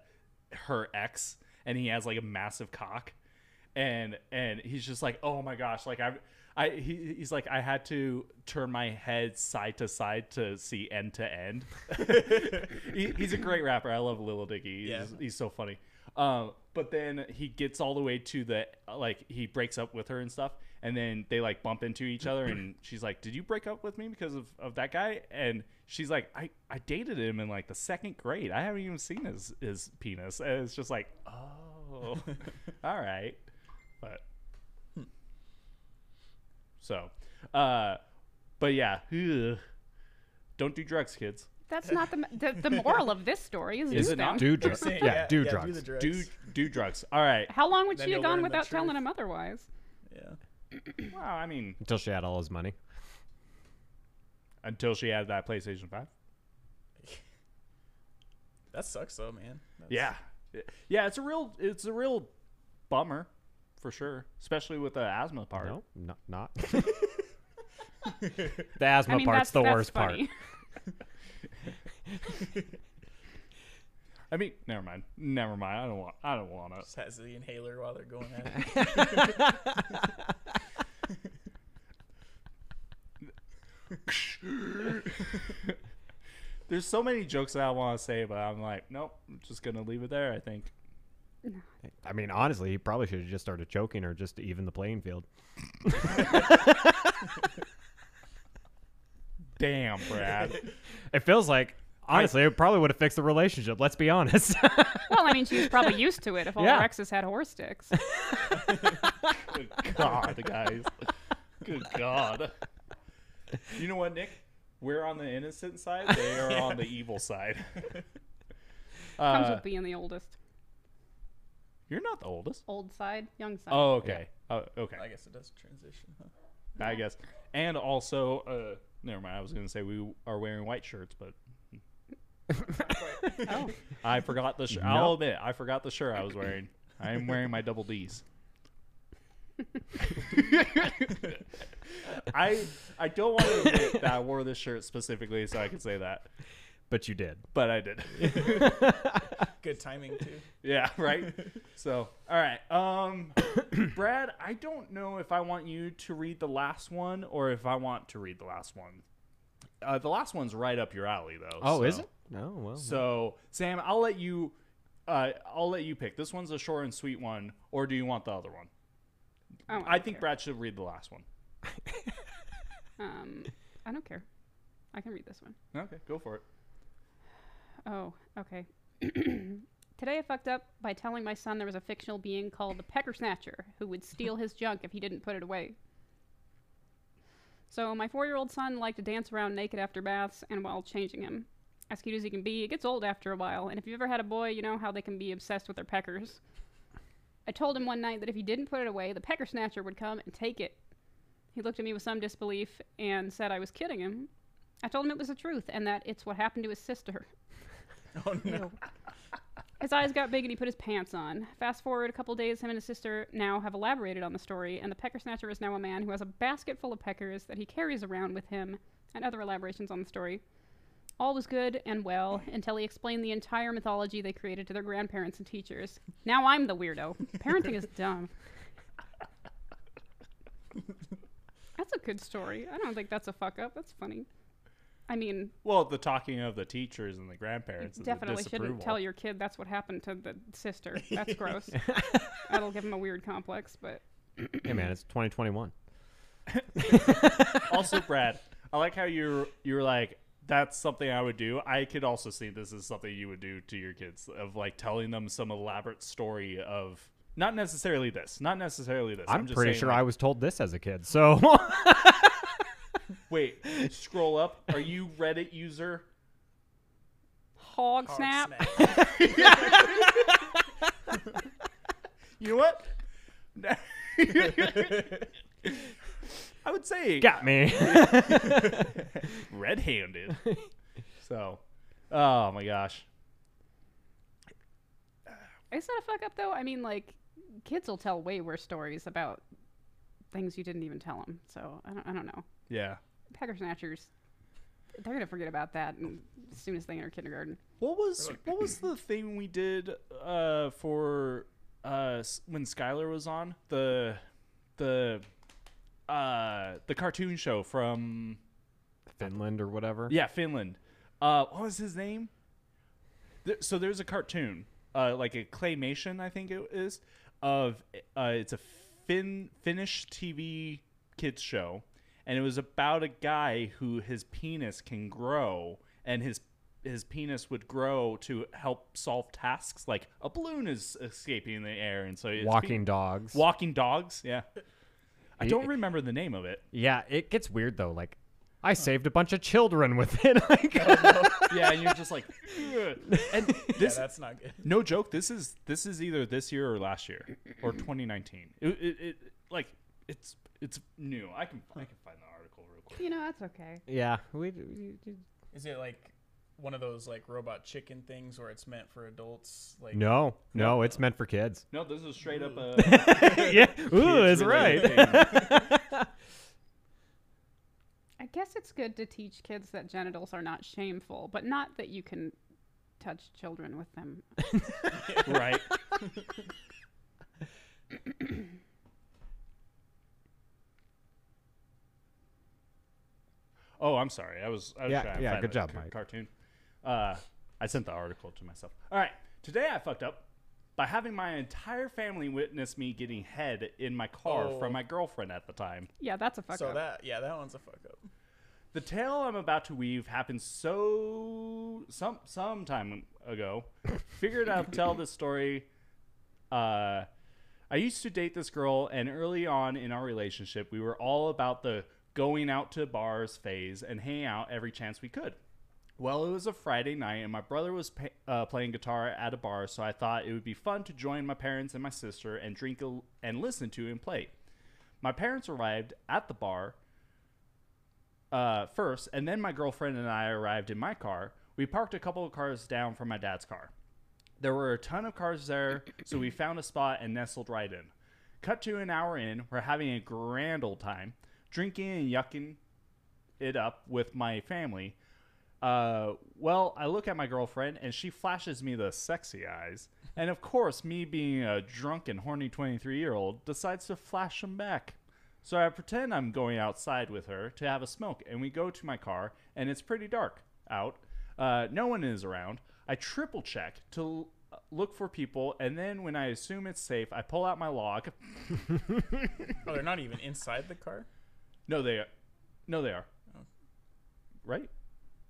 S1: her ex and he has like a massive cock. And and he's just like oh my gosh like i i he, he's like i had to turn my head side to side to see end to end. He, he's a great rapper. I love lil dicky. He's,
S4: Yeah.
S1: he's so funny. Um but then he gets all the way to the like he breaks up with her and stuff and then they like bump into each other and she's like did you break up with me because of, of that guy and she's like I, I dated him in like the second grade i haven't even seen his his penis and it's just like oh all right but so uh but yeah ugh. don't do drugs kids
S3: That's not the the, the moral of this story. Is,
S1: Is
S3: do
S1: it not?
S2: Do drugs.
S4: Saying,
S2: Yeah, do
S4: Do
S2: drugs.
S4: the drugs.
S1: do do drugs all right
S3: How long would
S4: Then
S3: she have gone without telling him otherwise?
S4: Yeah.
S1: Well i mean
S2: Until she had all his money.
S1: until she had that playstation 5
S4: That sucks though, man. That's-
S1: Yeah, yeah. It's a real, it's a real bummer, for sure. Especially with the asthma part.
S2: No, not. not. the asthma
S3: I mean,
S2: part's
S3: that's,
S2: the
S3: that's
S2: worst
S3: funny.
S1: I mean, never mind. Never mind. I don't want. I don't want it.
S4: Just has the inhaler while they're going at it.
S1: There's so many jokes that I want to say, but I'm like, nope. I'm just gonna leave it there. I think.
S2: I mean, honestly, he probably should have just started choking her just to even the playing field.
S1: Damn, Brad.
S2: It feels like, honestly, it probably would have fixed the relationship. Let's be honest.
S3: well, I mean, she was probably used to it if all
S2: Yeah.
S3: her exes had horse sticks.
S1: Good God, guys. Good God. You know what, Nick? We're on the innocent side. They are on the evil side.
S3: Comes
S1: Uh,
S3: with being the oldest.
S1: you're not the oldest.
S3: Old side, young side.
S1: Oh, okay. Oh, okay.
S4: I guess it does transition. Huh?
S1: I guess. And also, uh, never mind. I was going to say we are wearing white shirts, but
S3: Oh.
S1: I forgot the shirt.
S2: No.
S1: I'll admit, I forgot the shirt I was wearing. I am wearing my double D's. I I don't want to admit that I wore this shirt specifically, so I can say that.
S2: but you did.
S1: but I did.
S4: Good timing too.
S1: yeah, right. so, all right. Um, Brad, I don't know if I want you to read the last one or if I want to read the last one. Uh, the last one's right up your alley, though.
S2: Oh,
S1: so.
S2: is it? No, well.
S1: So, Sam, I'll let you. Uh, I'll let you pick. This one's a short and sweet one, or do you want the other one? I
S3: don't
S1: think
S3: care.
S1: Brad should read the last one.
S3: Um, I don't care. I can read this one.
S1: Okay, go for it.
S3: Oh, okay. Today I fucked up by telling my son there was a fictional being called the Pecker Snatcher who would steal his junk if he didn't put it away. So my four-year-old son liked to dance around naked after baths and while changing him. As cute as he can be, it gets old after a while, and if you've ever had a boy, you know how they can be obsessed with their peckers. I told him one night that if he didn't put it away, the Pecker Snatcher would come and take it. He looked at me with some disbelief and said I was kidding him. I told him it was the truth and that it's what happened to his sister.
S4: Oh no.
S3: His eyes got big and he put his pants on. Fast forward a couple days, him and his sister now have elaborated on the story, and the pecker snatcher is now a man who has a basket full of peckers that he carries around with him, and other elaborations on the story. All was good and well until he explained the entire mythology they created to their grandparents and teachers. Now I'm the weirdo. Parenting is dumb. That's a good story. I don't think that's a fuck up. That's funny. I mean,
S1: Well, the talking of the teachers and the grandparents. is the
S3: definitely shouldn't tell your kid that's what happened to the sister. That's gross. That'll give him a weird complex, but
S2: hey, man, it's 2021.
S1: also, Brad, I like how you're you're like that's something I would do. I could also see this as something you would do to your kids of like telling them some elaborate story of not necessarily this, not necessarily this.
S2: I'm,
S1: just
S2: pretty sure
S1: like,
S2: I was told this as a kid. So
S1: Wait, scroll up. Are you Reddit user?
S3: hog,
S4: Hog
S3: snap.
S1: You know what? I would say
S2: got me.
S1: red-handed. so, oh my gosh.
S3: Is that a fuck up though? I mean, like, kids will tell way worse stories about things you didn't even tell them. So I don't, I don't know.
S1: Yeah.
S3: Pecker snatchers, they're gonna forget about that and as soon as they enter kindergarten.
S1: What was what was the thing we did uh, for uh, s- when Skylar was on the the uh, the cartoon show from
S2: Finland or whatever.
S1: yeah Finland? Uh, what was his name? There, so there's a cartoon, uh, like a claymation, I think it is, of uh, it's a Fin Finnish TV kids show, and it was about a guy who his penis can grow, and his his penis would grow to help solve tasks. Like a balloon is escaping in the air, and so it's
S2: Walking dogs.
S1: walking dogs. Yeah, I don't remember the name of it.
S2: yeah, it gets weird though. Like, I saved a bunch of children with it. Like,
S1: Yeah, and you're just like, "Ugh." and
S4: Yeah,
S1: this
S4: that's not good.
S1: no joke this is this is either this year or last year or 2019 it, it, it like it's it's new i can i can find the article real quick
S3: You know, that's okay.
S2: yeah, we, we- we-
S4: Is it like one of those like robot chicken things where it's meant for adults? Like
S2: no, no, it's meant for kids.
S1: no this is straight up a
S2: yeah, ooh, that's right.
S1: Kids-related thing.
S3: I guess it's good to teach kids that genitals are not shameful, but not that you can touch children with them.
S1: right oh i'm sorry i was, I was
S2: Yeah, yeah, good job,
S1: ca-
S2: Mike.
S1: cartoon uh i sent the article to myself all right today i fucked up by having my entire family witness me getting head in my car
S4: Oh.
S1: from my girlfriend at the time
S3: Yeah, that's a fuck
S4: so
S3: up.
S4: that yeah, that one's a fuck up.
S1: The tale I'm about to weave happened so some some time ago. Figured I'd tell this story. Uh, I used to date this girl, and early on in our relationship, we were all about the going out to bars phase and hanging out every chance we could. Well, it was a Friday night, and my brother was pa- uh, playing guitar at a bar, so I thought it would be fun to join my parents and my sister and drink a- and listen to him play. My parents arrived at the bar uh, first, and then my girlfriend and I arrived in my car. We parked a couple of cars down from my dad's car. There were a ton of cars there, so we found a spot and nestled right in. Cut to an hour in, we're having a grand old time, drinking and yucking it up with my family. Uh, well, I look at my girlfriend and she flashes me the sexy eyes. And of course, me being a drunk and horny 23 year old decides to flash them back. So I pretend I'm going outside with her to have a smoke, and we go to my car, and it's pretty dark out. Uh, no one is around. I triple check to l- look for people, and then when I assume it's safe, I pull out my log.
S4: Oh, they're not even inside the car.
S1: No, they are. No, they are.
S4: Oh.
S1: Right?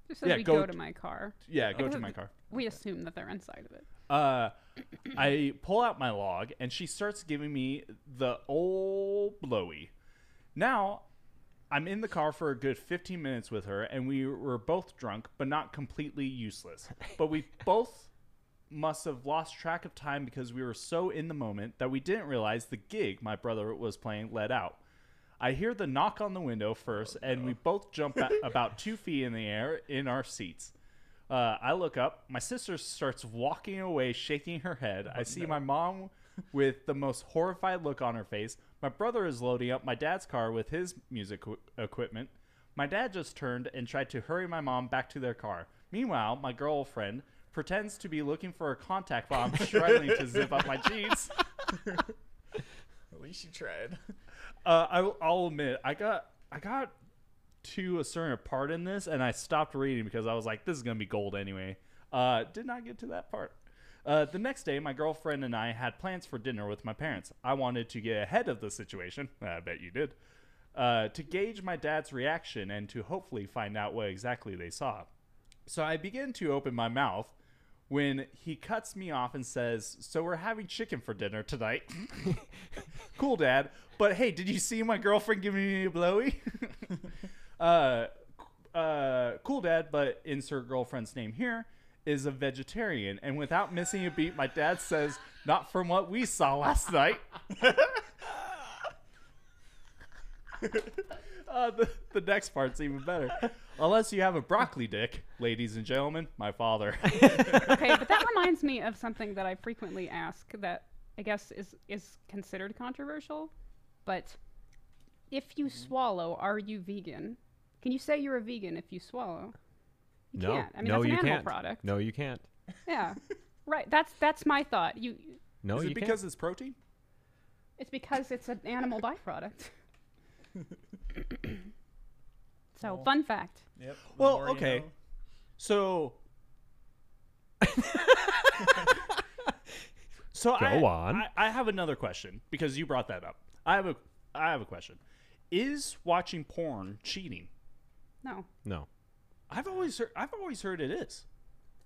S3: Just says
S1: Yeah,
S3: we
S1: go
S3: go,
S1: t-
S3: to my car.
S1: Yeah, go to my car.
S3: We assume that they're inside of it.
S1: Uh, I pull out my log and she starts giving me the old blowy. Now, I'm in the car for a good 15 minutes with her, and we were both drunk, but not completely useless. But we both must have lost track of time because we were so in the moment that we didn't realize the gig my brother was playing let out. I hear the knock on the window first, and we both jump about two feet in the air in our seats. Uh, I look up. My sister starts walking away, shaking her head. I see my mom with the most horrified look on her face. My brother is loading up my dad's car with his music equi- equipment. My dad just turned and tried to hurry my mom back to their car. Meanwhile, my girlfriend pretends to be looking for a contact while I'm struggling to zip up my jeans.
S4: At least you tried.
S1: Uh, I, I'll admit, I got I got to a certain part in this, and I stopped reading because I was like, "This is gonna be gold anyway." Uh, did not get to that part. Uh, the next day, my girlfriend and I had plans for dinner with my parents. I wanted to get ahead of the situation. I bet you did. Uh, to gauge my dad's reaction and to hopefully find out what exactly they saw. So I begin to open my mouth when he cuts me off and says, So we're having chicken for dinner tonight. cool, Dad. But hey, did you see my girlfriend giving me a blowy? uh, uh, cool, Dad, but insert girlfriend's name here is a vegetarian. And without missing a beat, my dad says, Not from what we saw last night. Uh, the, the next part's even better. Unless you have a broccoli dick, ladies and gentlemen, my father.
S3: okay, but that reminds me of something that I frequently ask that I guess is is considered controversial. But if you
S2: Mm-hmm.
S3: swallow, are you vegan? Can you say you're a vegan if you swallow? You
S2: no,
S3: can't. I mean,
S2: no,
S3: that's an
S2: you
S3: animal
S2: can't.
S3: product.
S2: No, you can't.
S3: Yeah, right. That's that's my thought. You,
S2: No,
S1: Is
S2: you
S1: it because it's protein?
S3: it's because it's an animal byproduct. so,
S4: Well,
S3: fun fact.
S4: Yep. the
S1: Well,
S4: more you
S1: okay.
S4: know.
S1: So. so
S2: Go
S1: I,
S2: on.
S1: I, I have another question because you brought that up. I have a I have a question. Is watching porn cheating?
S3: No,
S2: no.
S1: I've always heard I've always heard it is.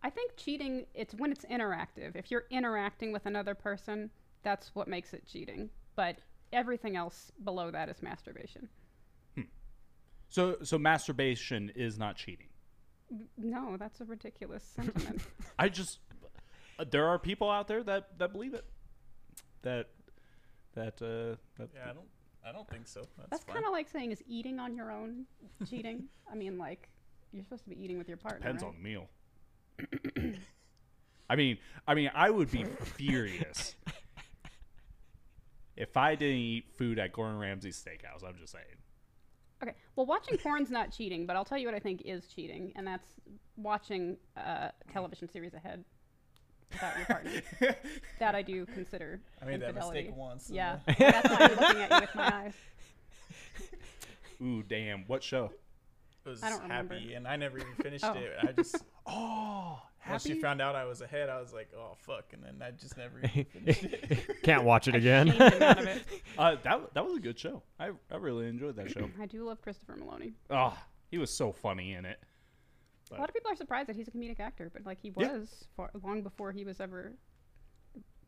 S3: I think cheating. It's when it's interactive. If you're interacting with another person, that's what makes it cheating. But everything else below that is masturbation. Hmm.
S1: So so masturbation is not cheating.
S3: No, that's a ridiculous sentiment.
S1: I just uh, there are people out there that that believe it. That that uh that
S4: Yeah, I don't. I don't think so. That's,
S3: That's kind of like saying is eating on your own cheating. I mean, like you're supposed to be eating with your partner.
S1: depends
S3: right?
S1: on the meal. I mean, I mean, I would be furious if I didn't eat food at Gordon Ramsay's steakhouse. I'm just saying.
S3: Okay. Well, watching porn's not cheating, but I'll tell you what I think is cheating, and that's watching a television series ahead without your partner. that I do consider.
S4: I made that
S3: infidelity.
S4: mistake once.
S3: Yeah,
S4: uh,
S3: that's why I'm looking at you with my eyes.
S1: Ooh, damn! What show?
S4: It was
S3: I don't remember.
S4: happy, and I never even finished
S3: Oh.
S4: it. I just
S1: Oh,
S4: once she found out I was ahead, I was like, oh fuck, and then I just never even finished it.
S2: Can't watch it again.
S3: Shamed him out of it.
S1: Uh, that that was a good show. I I really enjoyed that show.
S3: I do love Christopher Meloni.
S1: Oh, he was so funny in it.
S3: A lot of people are surprised that he's a comedic actor, but like he
S1: Yeah.
S3: was far, long before he was ever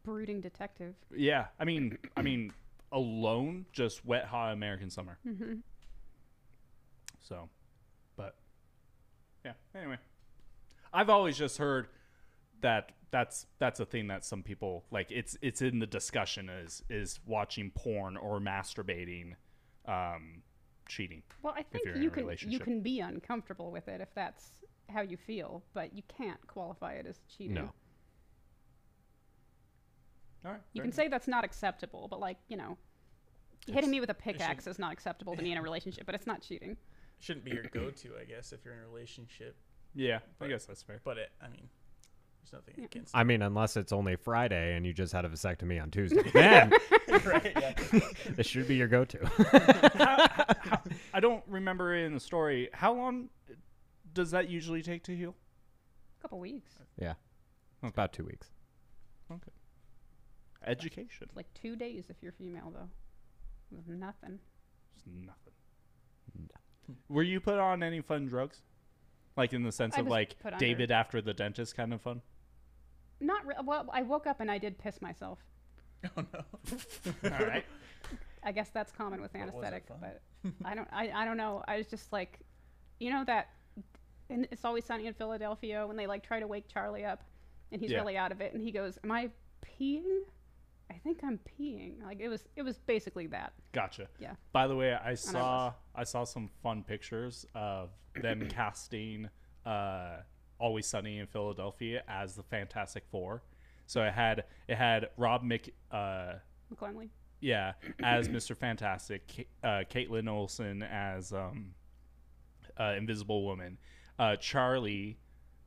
S3: brooding detective.
S1: Yeah, I mean, I mean, alone, just Wet Hot American Summer.
S3: hmm
S1: So, but yeah. Anyway, I've always just heard that that's that's a thing that some people like. It's it's in the discussion is is watching porn or masturbating, um, cheating.
S3: Well, I think
S1: you're in
S3: you
S1: a
S3: can you can be uncomfortable with it if that's how you feel, but you can't qualify it as cheating.
S2: No.
S1: All right.
S3: You
S1: fair
S3: can say that's not acceptable, but like you know, hitting me with a pickaxe is not acceptable to me in a relationship, but it's not cheating.
S4: Shouldn't be your go-to, I guess, if you're in a relationship.
S1: Yeah, I guess that's fair.
S4: But it, I mean, there's nothing
S3: Yeah.
S4: against.
S2: I mean, unless it's only Friday and you just had a vasectomy on Tuesday, then
S4: right? Yeah.
S2: this should be your go-to.
S1: how, how, how, I don't remember in the story. How long does that usually take to heal?
S3: A couple weeks.
S2: yeah, it's about two weeks. Okay.
S1: Education.
S3: It's like two days if you're female, though. Nothing.
S1: It's nothing. Were you put on any fun drugs? Like in the sense
S3: I
S1: of
S3: was
S1: like
S3: put under-
S1: David after the dentist kind of fun?
S3: Not re- well. I woke up and I did piss myself.
S4: Oh no.
S1: All right.
S3: I guess that's common with
S4: was it
S3: anesthetic,
S4: fun?
S3: but I don't. I, I don't know. I was just like, you know that, and it's always sunny in Philadelphia when they like try to wake Charlie up, and he's
S1: Yeah.
S3: really out of it, and he goes, "Am I peeing? I think I'm peeing." Like it was. It was basically that.
S1: Gotcha.
S3: Yeah.
S1: By the way, I saw I saw some fun pictures of them casting uh, Always Sunny in Philadelphia as the Fantastic Four. So it had it had Rob Mc uh, yeah as Mr. Fantastic, uh, Kaitlin Olson as um, uh, Invisible Woman, uh, Charlie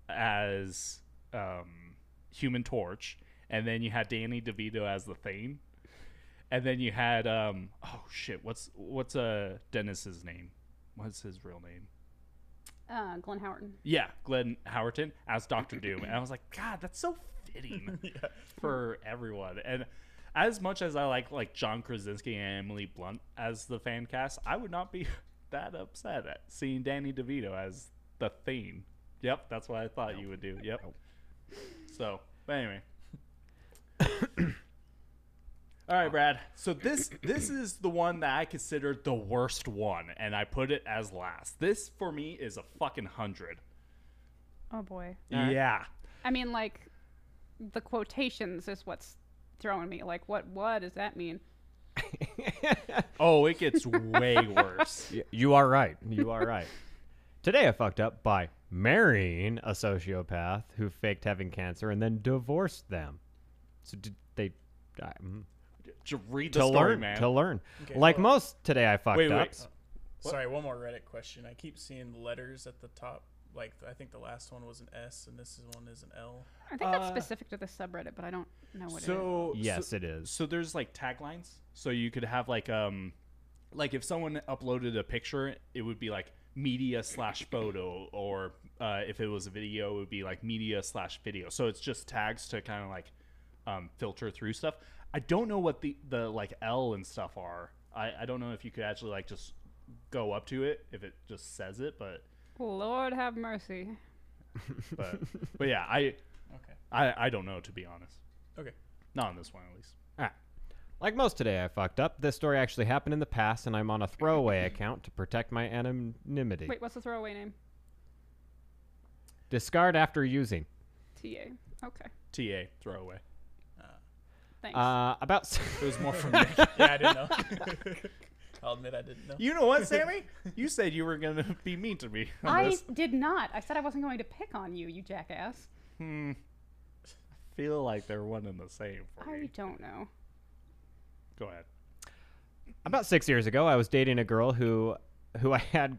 S1: as um, Human Torch, and then you had Danny DeVito as the Thane, and then you had um, oh shit, what's what's uh Dennis's name? What's his real name?
S3: Uh, Glenn Howerton.
S1: Yeah, Glenn Howerton as Doctor Doom, and I was like, God, that's so fitting
S4: yeah.
S1: for everyone. And as much as I like like John Krasinski and Emily Blunt as the fan cast, I would not be that upset at seeing Danny DeVito as the Thane. Yep, that's what I thought you would do. Yep. So, but anyway. All right, Brad. So this this is the one that I consider the worst one, and I put it as last. This for me is a fucking hundred.
S3: Oh boy.
S2: Alright.
S1: Yeah.
S3: I mean, like, the quotations is what's throwing me. Like, what what does that mean?
S1: Oh, it gets way worse.
S2: Y- You are right. You are right. Today I fucked up by marrying a sociopath who faked having cancer and then divorced them. So did they? I- mm.
S1: Just read the
S2: to
S1: story,
S2: learn,
S1: man.
S2: to learn.
S4: Okay,
S2: like
S4: well-
S2: most today I fucked
S1: Wait,
S2: up.
S1: wait.
S4: Sorry, one more Reddit question. I keep seeing letters at the top. Like I think the last one was an S, and this is one is an L.
S3: I think that's
S1: Uh,
S3: specific to the subreddit, but I don't know what it is.
S1: so
S2: Yes,
S1: so,
S2: it is.
S1: so there's like taglines. So you could have like um, like if someone uploaded a picture, it would be like media slash photo, or uh, if it was a video, it would be like media slash video. So it's just tags to kind of like um, filter through stuff. I don't know what the the like L and stuff are. I I don't know if you could actually like just go up to it if it just says it, but
S3: Lord have mercy.
S1: but but yeah, I
S4: Okay.
S1: I I don't know to be honest.
S4: Okay.
S1: Not on this one at least.
S2: Alright. Like most today I fucked up. This story actually happened in the past and I'm on a throwaway account to protect my anonymity.
S3: Wait, what's the throwaway name?
S2: Discard after using.
S3: TA. Okay.
S1: TA throwaway.
S3: Thanks.
S2: Uh, about s-
S1: It was more from Nick.
S4: Yeah, I didn't know. I'll admit I didn't know.
S1: You know what, Sammy? You said you were gonna be mean to me.
S3: I
S1: this.
S3: did not. I said I wasn't going to pick on you, you jackass.
S1: Hmm. feel like they're one and the same for
S3: I
S1: me.
S3: don't know.
S1: Go ahead.
S2: about six years ago, I was dating a girl who, who I had,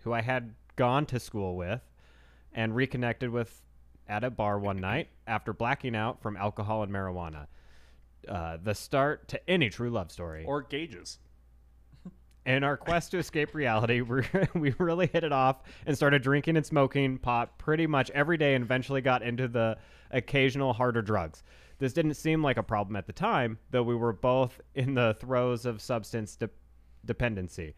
S2: who I had gone to school with, and reconnected with at a bar one night after blacking out from alcohol and marijuana. Uh, the start to any true love story.
S1: Or gauges.
S2: In our quest to escape reality, we we really hit it off and started drinking and smoking pot pretty much every day and eventually got into the occasional harder drugs. This didn't seem like a problem at the time, though we were both in the throes of substance de- dependency.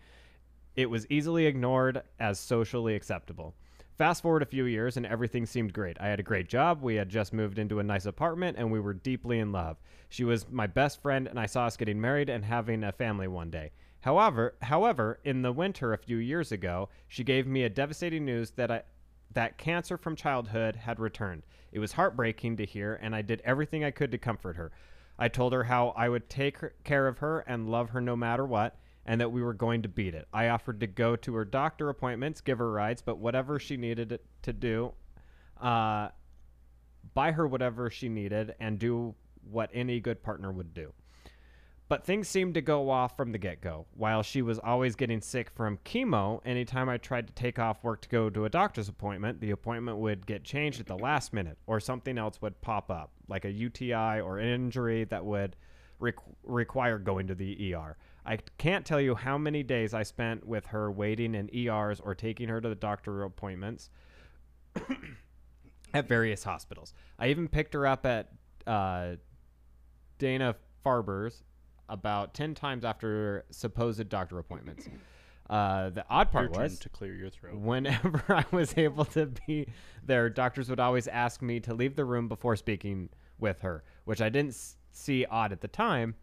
S2: It was easily ignored as socially acceptable. Fast forward a few years and everything seemed great. I had a great job, we had just moved into a nice apartment, and we were deeply in love. She was my best friend, and I saw us getting married and having a family one day. However, however, in the winter a few years ago, she gave me a devastating news that I that cancer from childhood had returned. It was heartbreaking to hear, and I did everything I could to comfort her. I told her how I would take her, care of her and love her no matter what, and that we were going to beat it. I offered to go to her doctor appointments, give her rides, but whatever she needed to do, uh, buy her whatever she needed, and do what any good partner would do. But things seemed to go off from the get go. While she was always getting sick from chemo, anytime I tried to take off work to go to a doctor's appointment, the appointment would get changed at the last minute, or something else would pop up, like a UTI or an injury that would requ- require going to the ER. I can't tell you how many days I spent with her waiting in ERs or taking her to the doctor appointments at various hospitals. I even picked her up at uh, Dana Farber's about 10 times after supposed doctor appointments. Uh, the odd part
S1: Your
S2: was
S1: to clear your throat.
S2: whenever I was able to be there, doctors would always ask me to leave the room before speaking with her, which I didn't s- see odd at the time.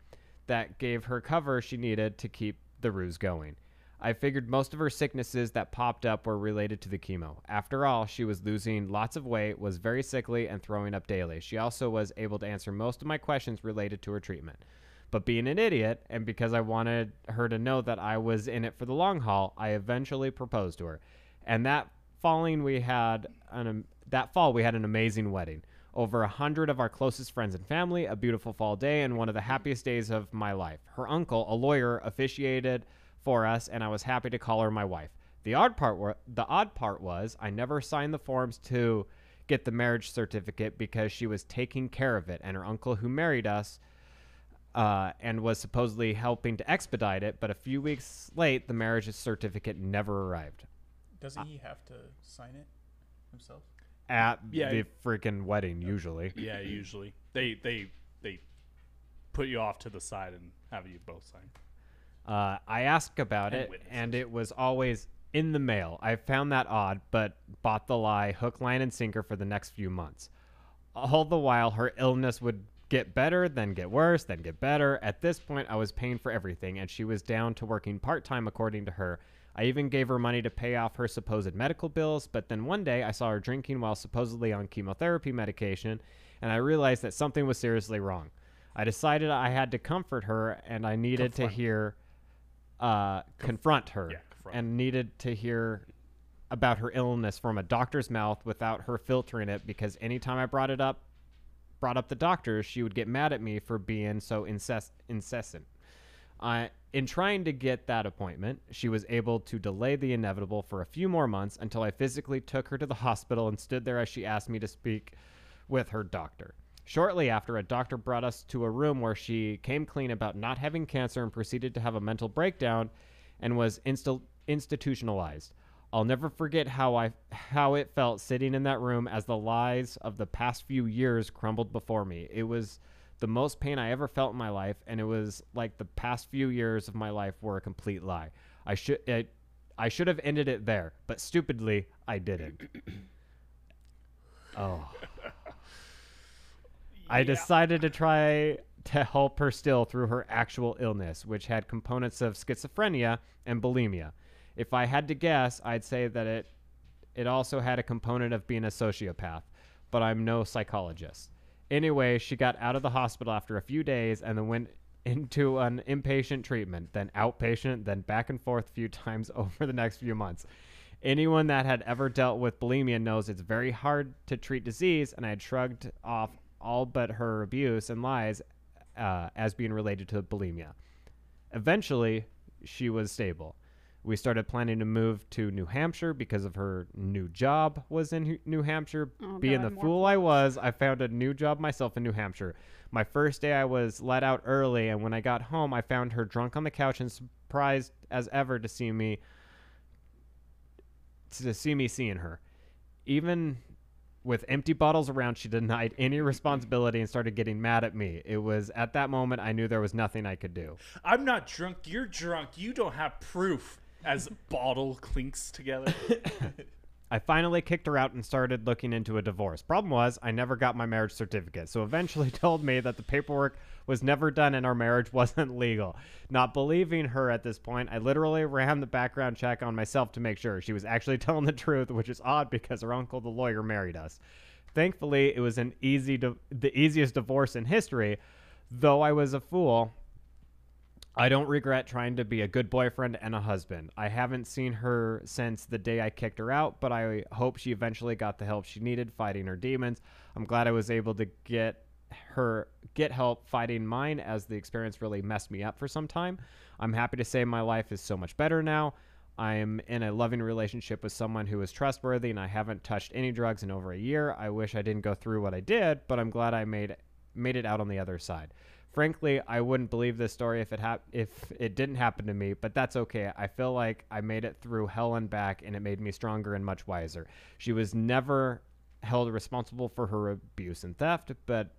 S2: That gave her cover she needed to keep the ruse going. I figured most of her sicknesses that popped up were related to the chemo. After all, she was losing lots of weight, was very sickly, and throwing up daily. She also was able to answer most of my questions related to her treatment. But being an idiot, and because I wanted her to know that I was in it for the long haul, I eventually proposed to her. And that falling, we had an am- that fall we had an amazing wedding. Over a hundred of our closest friends and family, a beautiful fall day, and one of the happiest days of my life. Her uncle, a lawyer, officiated for us, and I was happy to call her my wife. The odd part wa- the odd part was I never signed the forms to get the marriage certificate because she was taking care of it, and her uncle who married us uh, and was supposedly helping to expedite it. But a few weeks late, the marriage certificate never arrived
S4: Doesn't he have to sign it himself?
S2: At
S1: Yeah.
S2: the freaking wedding. Usually,
S1: Yeah, usually they they they put you off to the side and have you both sign.
S2: uh, I asked about
S1: And
S2: it,
S1: witnesses.
S2: and it was always in the mail. I found that odd, but bought the lie hook, line, and sinker for the next few months. All the while, her illness would get better, then get worse, then get better. At this point, I was paying for everything, and she was down to working part time, according to her. I even gave her money to pay off her supposed medical bills, but then one day I saw her drinking while supposedly on chemotherapy medication, and I realized that something was seriously wrong. I decided I had to comfort her, and I needed
S1: Confront.
S2: to hear, uh, confront her,
S1: Yeah, confront.
S2: and needed to hear about her illness from a doctor's mouth without her filtering it because anytime I brought it up, brought up the doctor, she would get mad at me for being so incess- incessant. In trying to get that appointment, she was able to delay the inevitable for a few more months until I physically took her to the hospital and stood there as she asked me to speak with her doctor. Shortly after, a doctor brought us to a room where she came clean about not having cancer and proceeded to have a mental breakdown and was institutionalized. I'll never forget how I how it felt sitting in that room as the lies of the past few years crumbled before me. It was the most pain I ever felt in my life, and it was like the past few years of my life were a complete lie. I should it, I should have ended it there, but stupidly I didn't. oh. I decided to try to help her still through her actual illness, which had components of schizophrenia and bulimia. If I had to guess, I'd say that it it also had a component of being a sociopath, but I'm no psychologist. Anyway, she got out of the hospital after a few days and then went into an inpatient treatment, then outpatient, then back and forth a few times over the next few months. Anyone that had ever dealt with bulimia knows it's very hard to treat disease, and I had shrugged off all but her abuse and lies uh, as being related to bulimia. Eventually, she was stable. We started planning to move to New Hampshire because of her new job was in New Hampshire.
S3: Oh,
S2: Being
S3: God,
S2: the fool I was, I found a new job myself in New Hampshire. My first day, I was let out early, and when I got home, I found her drunk on the couch and surprised as ever to see me to see me seeing her. Even with empty bottles around, she denied any responsibility and started getting mad at me. It was at that moment I knew there was nothing I could do.
S1: I'm not drunk. You're drunk. You don't have proof. As bottle clinks together.
S2: I finally kicked her out and started looking into a divorce. Problem was, I never got my marriage certificate, so eventually told me that the paperwork was never done and our marriage wasn't legal. Not believing her at this point, I literally ran the background check on myself to make sure she was actually telling the truth, which is odd because her uncle, the lawyer, married us. Thankfully, it was an easy, di- the easiest divorce in history. Though I was a fool, I don't regret trying to be a good boyfriend and a husband. I haven't seen her since the day I kicked her out, but I hope she eventually got the help she needed fighting her demons. I'm glad I was able to get her get help fighting mine as the experience really messed me up for some time. I'm happy to say my life is so much better now. I'm in a loving relationship with someone who is trustworthy and I haven't touched any drugs in over a year. I wish I didn't go through what I did, but I'm glad I made made it out on the other side. Frankly, I wouldn't believe this story if it hap- if it didn't happen to me, but that's okay. I feel like I made it through hell and back and it made me stronger and much wiser. She was never held responsible for her abuse and theft, but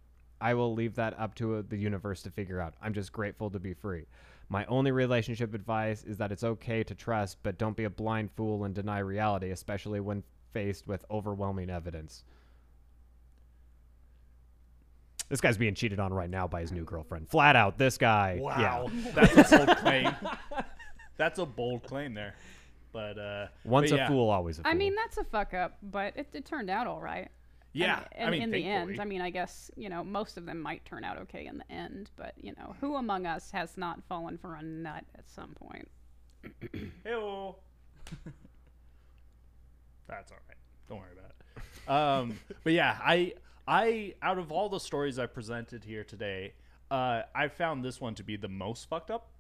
S2: I will leave that up to the universe to figure out. I'm just grateful to be free. My only relationship advice is that it's okay to trust, but don't be a blind fool and deny reality, especially when faced with overwhelming evidence. This guy's being cheated on right now by his new girlfriend. Flat out, this guy.
S1: Wow,
S2: Yeah.
S1: that's a bold claim. That's a bold claim there, but uh,
S2: Once
S1: but
S2: a
S1: yeah.
S2: fool, always a fool.
S3: I mean, that's a fuck up, but it, it turned out all right.
S1: Yeah,
S3: And,
S1: I mean,
S3: in the end. I mean, I guess you know most of them might turn out okay in the end, but you know, who among us has not fallen for a nut at some point?
S1: Heyo. That's all right. Don't worry about it. Um, but yeah, I I out of all the stories I presented here today, uh, I found this one to be the most fucked up.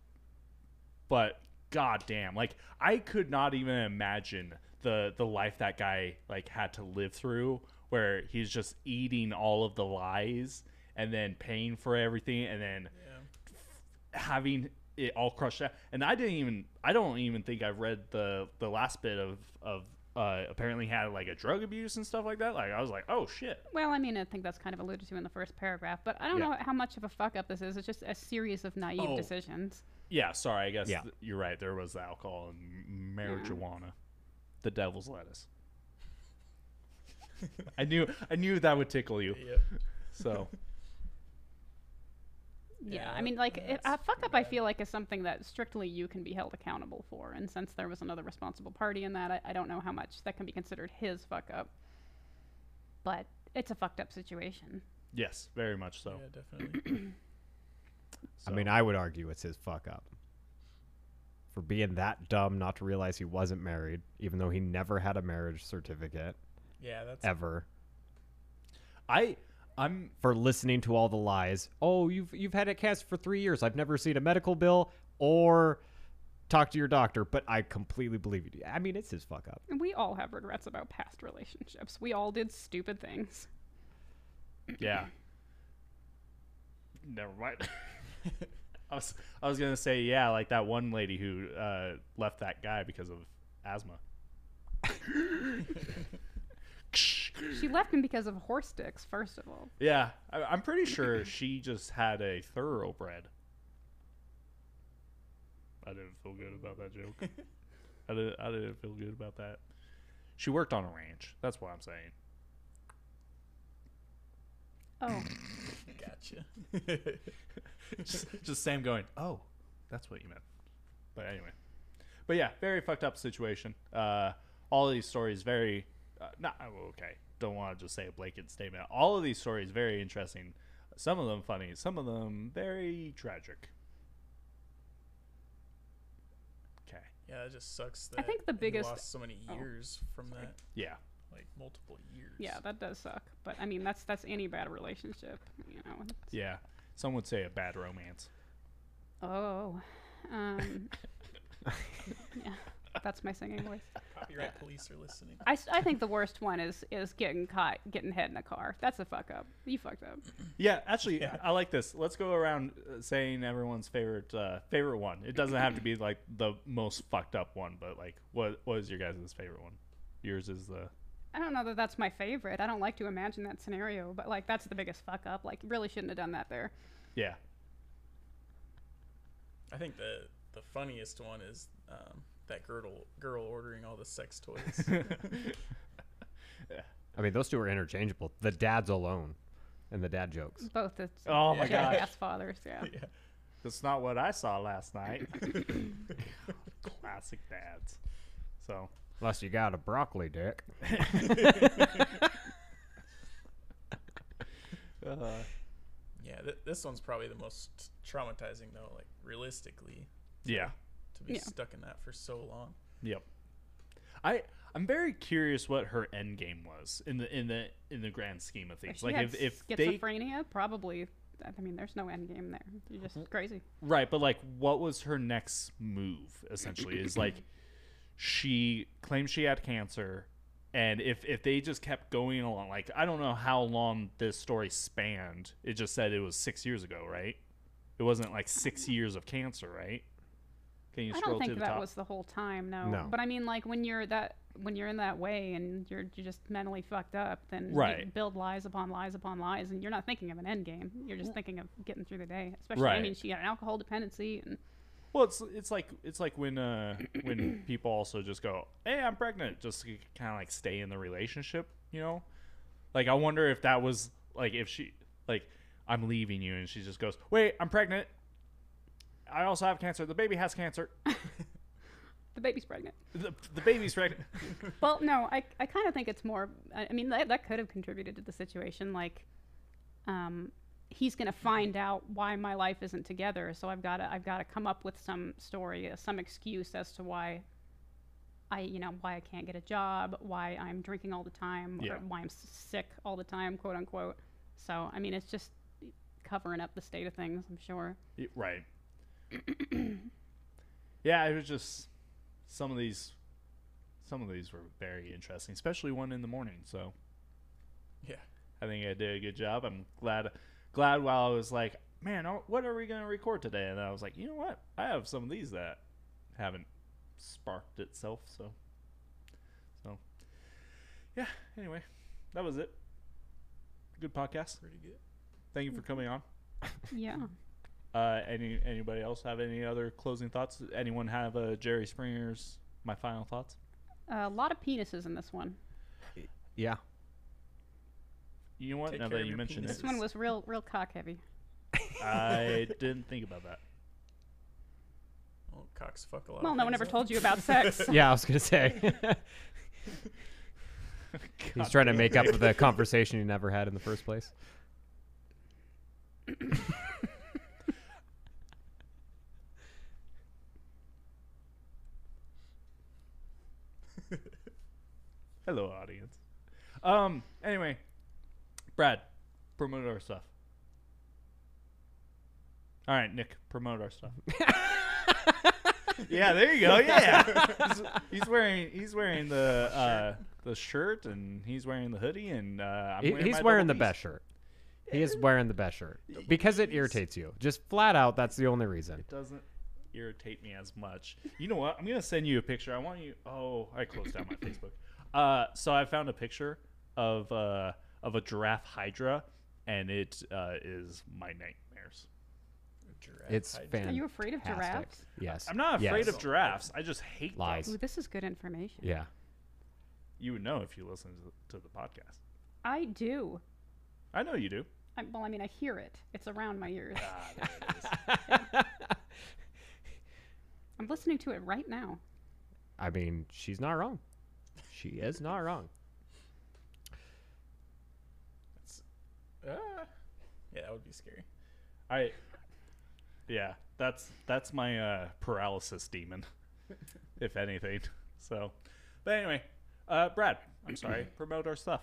S1: But goddamn, like I could not even imagine the the life that guy like had to live through, where he's just eating all of the lies and then paying for everything, and then having it all crushed out. And I didn't even I don't even think I've read the the last bit of of uh apparently had like a drug abuse and stuff like that. Like I was like, "Oh shit."
S3: Well, I mean, I think that's kind of alluded to in the first paragraph, but I don't
S1: Yeah.
S3: know how much of a fuck up this is. It's just a series of naive
S1: Oh.
S3: decisions.
S1: Yeah, sorry. I guess
S2: Yeah.
S1: th- you're right. There was the alcohol and marijuana. The devil's lettuce. I knew I knew that would tickle you.
S4: Yep.
S1: So,
S3: Yeah,
S4: Yeah,
S3: I mean, like it,
S4: that's
S3: a fuck
S4: pretty
S3: up, I feel like is something that strictly you can be held accountable for, and since there was another responsible party in that, I, I don't know how much that can be considered his fuck up. But it's a fucked up situation.
S1: yes, very much so.
S4: Yeah, definitely.
S2: I mean, I would argue it's his fuck up. For being that dumb not to realize he wasn't married, even though he never had a marriage certificate
S4: yeah, that's
S2: ever.
S1: I I'm
S2: For listening to all the lies. Oh, you've you've had it cast for three years. I've never seen a medical bill or talked to your doctor, but I completely believe you. I mean, it's his fuck up.
S3: And we all have regrets about past relationships. We all did stupid things.
S1: yeah. Never mind. I was I was gonna say yeah, like that one lady who uh, left that guy because of asthma.
S3: She left him because of horse dicks, first of all.
S1: Yeah, I, I'm pretty sure she just had a thoroughbred. I didn't feel good about that joke. I didn't. I didn't feel good about that. She worked on a ranch. That's what I'm saying.
S3: Oh,
S4: gotcha.
S1: just, just Sam going, "Oh, that's what you meant." But anyway, but yeah, very fucked up situation. Uh, all of these stories very, uh, not oh, okay. Don't want to just say a blanket statement. All of these stories very interesting. Some of them funny. Some of them very tragic. Okay.
S4: yeah, it just sucks that
S3: I think the biggest-
S4: lost so many
S3: oh,
S4: years from that,
S1: Yeah.
S4: like multiple years.
S3: yeah, that does suck. But I mean, that's that's any bad relationship, you know. it's-
S1: Yeah. Some would say a bad romance.
S3: Oh, um, yeah, that's my singing voice.
S4: Copyright police are listening.
S3: I, I think the worst one is is getting caught getting hit in a car. That's a fuck up. You fucked up.
S1: Yeah, actually,
S4: Yeah.
S1: I like this. Let's go around uh, saying everyone's favorite uh, favorite one. It doesn't have to be like the most fucked up one, but like, what what is your guys' favorite one? Yours is the
S3: I don't know that that's my favorite. I don't like to imagine that scenario, but like that's the biggest fuck up. Like really shouldn't have done that there.
S1: yeah.
S4: I think the the funniest one is um, that girl girl ordering all the sex toys.
S2: I mean, those two are interchangeable. The dads alone, and the dad jokes.
S3: Both the
S1: Oh my gosh.
S3: jackass fathers. Yeah.
S4: yeah.
S1: That's not what I saw last night. Classic dads. So
S2: Unless you got a broccoli dick.
S1: uh,
S4: Yeah, th- this one's probably the most traumatizing though. Like realistically,
S1: yeah,
S4: to be
S3: Yeah.
S4: stuck in that for so long.
S1: yep. I I'm very curious what her end game was in the in the in the grand scheme of
S3: If
S1: things.
S3: she
S1: Like
S3: had
S1: if if they
S3: schizophrenia, probably. I mean, there's no end game there. You're just mm-hmm. crazy.
S1: right, but like what was her next move? Essentially, is like she claimed she had cancer, and if if they just kept going along, like I don't know how long this story spanned. It just said it was six years ago, right? It wasn't like six um, years of cancer, right? Can you
S3: I don't
S1: to
S3: think
S1: the
S3: that
S1: top?
S3: was the whole time, no.
S2: No.
S3: But I mean, like when you're that when you're in that way and you're you're just mentally fucked up, then you
S1: Right.
S3: build lies upon lies upon lies, and you're not thinking of an end game. You're just thinking of getting through the day. Especially, I
S1: Right.
S3: mean, she had an alcohol dependency, and
S1: Well, it's it's like it's like when uh when people also just go, "Hey, I'm pregnant," just to kind of like stay in the relationship, you know. Like I wonder if that was like if she like I'm leaving you and she just goes, "Wait, I'm pregnant. I also have cancer. The baby has cancer.
S3: the baby's pregnant.
S1: The, the baby's pregnant."
S3: well, no, I, I kind of think it's more. I, I mean, that, that could have contributed to the situation. Like, um, he's gonna find out why my life isn't together, so I've got to I've got to come up with some story, uh, some excuse as to why. I, you know, why I can't get a job, why I'm drinking all the time,
S1: Yeah.
S3: or why I'm sick all the time, quote unquote. So, I mean, it's just covering up the state of things. I'm sure.
S1: Right. yeah, it was just some of these some of these were very interesting, especially one in the morning. So
S4: Yeah.
S1: I think I did a good job. I'm glad glad while I was like, man, oh, what are we going to record today? And I was like, you know what? I have some of these that haven't sparked itself. So, so yeah. Anyway, that was it. Good podcast.
S4: Pretty good.
S1: Thank you for coming on.
S3: Yeah.
S1: Uh, any anybody else have any other closing thoughts? Anyone have uh, Jerry Springer's my final thoughts?
S3: a lot of penises in this one.
S2: Yeah.
S1: You know what?
S4: Take
S1: now that you
S4: your
S1: mentioned
S3: This one was real real cock heavy.
S1: I didn't think about that.
S4: Well, cocks fuck a lot.
S3: Well, no one ever told you about sex.
S2: Yeah, I was gonna say. He's trying to make up for the conversation he never had in the first place.
S1: Hello, audience. Um. Anyway, Brad, promote our stuff. All right, Nick, promote our stuff. yeah, there you go. Yeah, he's, he's wearing he's wearing the uh, the shirt and he's wearing the hoodie and uh, I'm
S2: He-
S1: wearing
S2: he's
S1: my
S2: wearing the
S1: double
S2: best shirt. He is wearing the best shirt because it irritates you. Just flat out, that's the only reason.
S1: It doesn't irritate me as much. You know what? I'm gonna send you a picture. I want you. Oh, I closed down my Facebook. Uh, so I found a picture of uh of a giraffe hydra, and it uh, is my nightmares.
S4: Giraffe
S2: It's
S4: hydra.
S2: fantastic.
S3: Are you afraid of giraffes?
S2: Yes.
S1: I'm not afraid
S2: Yes.
S1: of giraffes. I just hate
S2: Lies.
S1: them.
S3: Ooh, this is good information.
S2: Yeah.
S1: You would know if you listen to, to the podcast.
S3: I do.
S1: I know you do.
S3: I, well, I mean, I hear it. It's around my ears.
S1: Ah, there it is.
S3: I'm listening to it right now.
S2: I mean, she's not wrong. She is not wrong.
S4: Ah. yeah, that would be scary.
S1: I. Yeah, that's that's my uh, paralysis demon, if anything. So, but anyway, uh, Brad, I'm sorry. promote our stuff.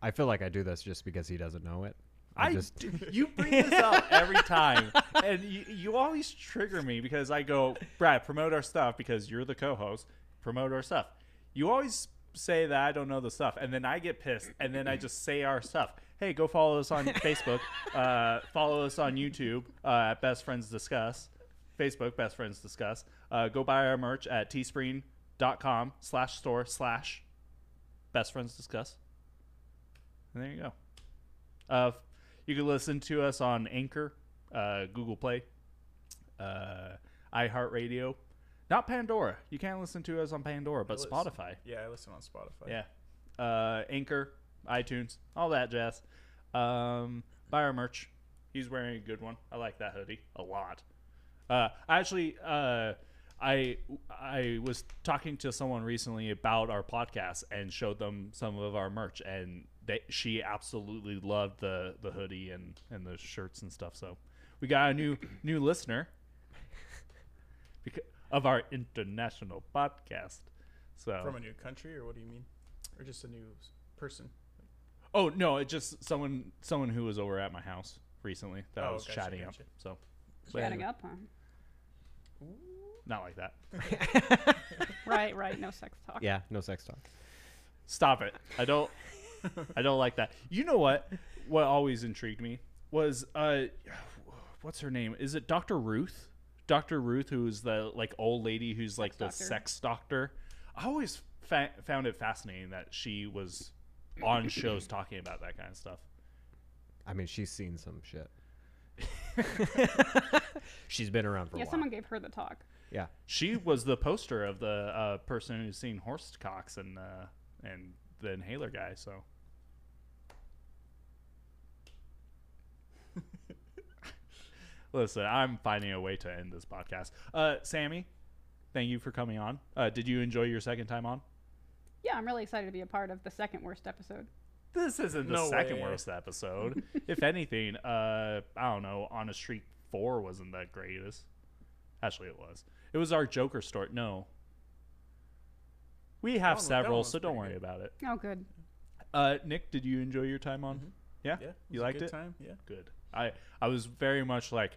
S2: I feel like I do this just because he doesn't know it.
S1: I
S2: just
S1: d- you bring this up every time, and you, you always trigger me because I go, Brad, promote our stuff because you're the co-host. Promote our stuff. You always say that I don't know the stuff, and then I get pissed, and then I just say our stuff. Hey, go follow us on Facebook. Uh, follow us on YouTube uh, at Best Friends Discuss. Facebook Best Friends Discuss. Uh, go buy our merch at teespring.com slash store slash Best Friends Discuss. And there you go. Uh, you can listen to us on Anchor, uh, Google Play, uh, iHeartRadio. Not Pandora. You can't listen to us on Pandora, but
S4: listen.
S1: Spotify.
S4: Yeah, I listen on Spotify.
S1: Yeah. Uh, Anchor, iTunes, all that jazz. Um, buy our merch. He's wearing a good one. I like that hoodie a lot. Uh, actually, uh, I I was talking to someone recently about our podcast and showed them some of our merch, and they she absolutely loved the the hoodie and and the shirts and stuff. So we got a new new listener because of our international podcast. So
S4: From a new country, or what do you mean? Or just a new person?
S1: oh no, it just someone someone who was over at my house recently that I
S4: Oh,
S1: was
S4: gotcha,
S1: chatting
S4: gotcha.
S1: up. So
S3: Chatting
S1: anyway,
S3: up, huh?
S1: not like that.
S3: Right, right. No sex talk.
S2: Yeah, no sex talk.
S1: Stop it. I don't I don't like that. You know what? What always intrigued me was uh what's her name? Is it Dr. Ruth? Dr. Ruth who's the like old lady who's like the
S3: doctor.
S1: sex doctor. I always fa- found it fascinating that she was on shows talking about that kind of stuff.
S2: I mean, she's seen some shit. she's been around for
S3: Yeah,
S2: a while.
S3: someone gave her the talk.
S2: yeah.
S1: She was the poster of the uh, person who's seen horse cocks and uh, and the inhaler guy. So listen, I'm finding a way to end this podcast. Uh, Sammy, thank you for coming on. Uh, did you enjoy your second time on?
S3: Yeah, I'm really excited to be a part of the second worst episode.
S1: This isn't the
S4: No
S1: second
S4: way.
S1: worst episode. if anything, uh, I don't know. On a Street Four wasn't that greatest. Actually, it was. It was our Joker story. No, we have
S4: one that one
S1: several,
S4: was
S1: so don't
S4: pretty
S1: worry
S4: good.
S1: about it.
S3: Oh, good.
S1: Uh, Nick, did you enjoy your time on?
S4: Mhm.
S1: Yeah,
S4: Yeah,
S1: you
S4: was a
S1: liked
S4: good
S1: it.
S4: Time, yeah.
S1: Good. I I was very much like,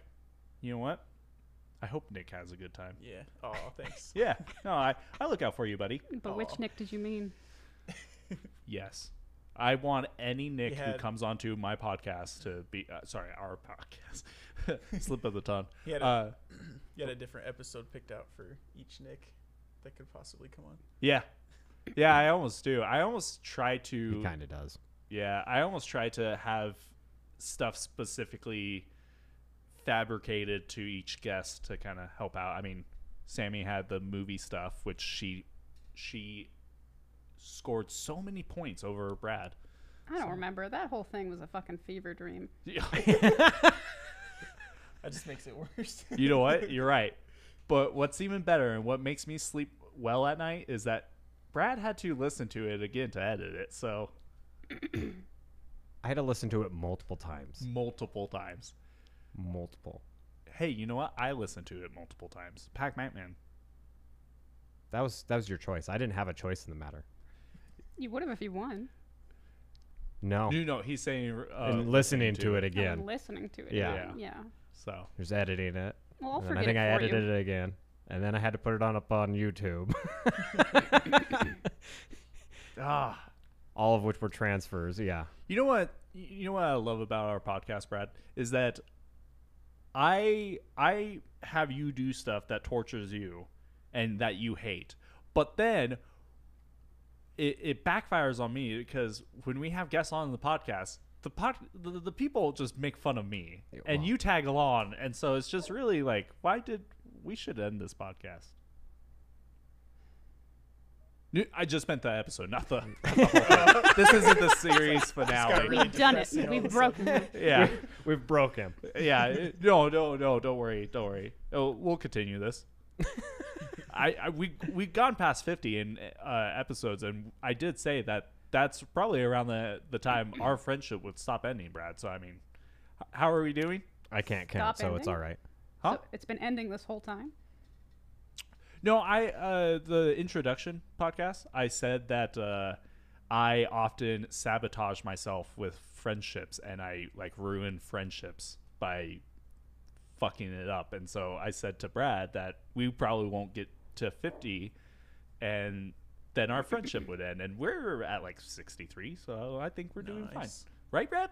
S1: you know what? I hope Nick has a good time.
S4: Yeah. Oh, thanks.
S1: Yeah. No, I I look out for you, buddy.
S3: But which Nick did you mean?
S1: Yes. I want any Nick who
S4: had-
S1: comes onto my podcast to be uh, sorry, our podcast. Slip of the tongue.
S4: He had a,
S1: Uh,
S4: you had a different episode picked out for each Nick that could possibly come on.
S1: yeah. Yeah, I almost do. I almost try to He
S2: kind of does.
S1: Yeah, I almost try to have stuff specifically fabricated to each guest to kind of help out. I mean, Sammy had the movie stuff, which she she scored so many points over Brad.
S3: I don't remember. That whole thing was a fucking fever dream. Yeah.
S4: That just makes it worse.
S1: you know what? You're right. But what's even better and what makes me sleep well at night is that Brad had to listen to it again to edit it. So
S2: I had to listen to it multiple times.
S1: multiple times.
S2: Multiple.
S1: Hey, you know what? I listened to it multiple times. Pac Man.
S2: That was that was your choice. I didn't have a choice in the matter.
S3: You would have if you won.
S2: No.
S1: No, no, he's saying uh,
S2: and listening to it again.
S3: listening to it.
S2: Yeah.
S3: Yeah. Yeah.
S1: So
S2: There's editing it.
S3: Well, I'll forget
S2: I think
S3: it
S2: I edited
S3: you.
S2: it again. And then I had to put it on up on YouTube.
S1: ah,
S2: All of which were transfers. Yeah.
S1: you know what? You know what I love about our podcast, Brad, is that I I have you do stuff that tortures you and that you hate, but then it, it backfires on me because when we have guests on the podcast. The, pod, the the people just make fun of me,
S2: Yeah,
S1: and you tag along, and so it's just really like, why did we should end this podcast? No, I just meant the episode, not the. not the whole this isn't the series finale.
S4: really
S3: We've done it. We've broken it.
S1: yeah,
S2: We've broke him.
S1: yeah. No, no, no. Don't worry. Don't worry. Oh, we'll continue this. I, I we we've gone past fifty in uh, episodes, and I did say that that's probably around the the time our friendship would stop ending, Brad. So I mean, how are we doing?
S2: I can't count,
S3: Stop
S2: so it's all right.
S1: Huh?
S3: So it's been ending this whole time.
S1: No, I uh, the introduction podcast. I said that uh, I often sabotage myself with friendships, and I like ruin friendships by fucking it up. And so I said to Brad that we probably won't get to fifty, and then our friendship would end. And we're at like sixty three, so I think we're doing fine, right, Brad?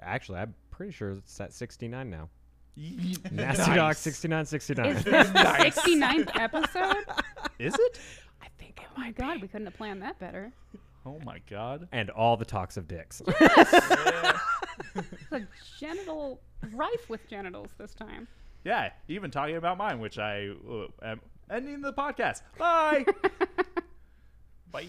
S2: Actually, I'm pretty sure it's at 69 now.
S1: Nasty
S2: Nasty Dog 69 69.
S3: Is this the 69th episode?
S1: Is it?
S2: I think it
S3: Oh my god, we couldn't have planned that better.
S1: Oh my god.
S2: And all the talks of dicks.
S4: yeah.
S3: The genital rife with genitals this time.
S1: Yeah, even talking about mine, which I uh, am ending the podcast. Bye.
S4: Bye.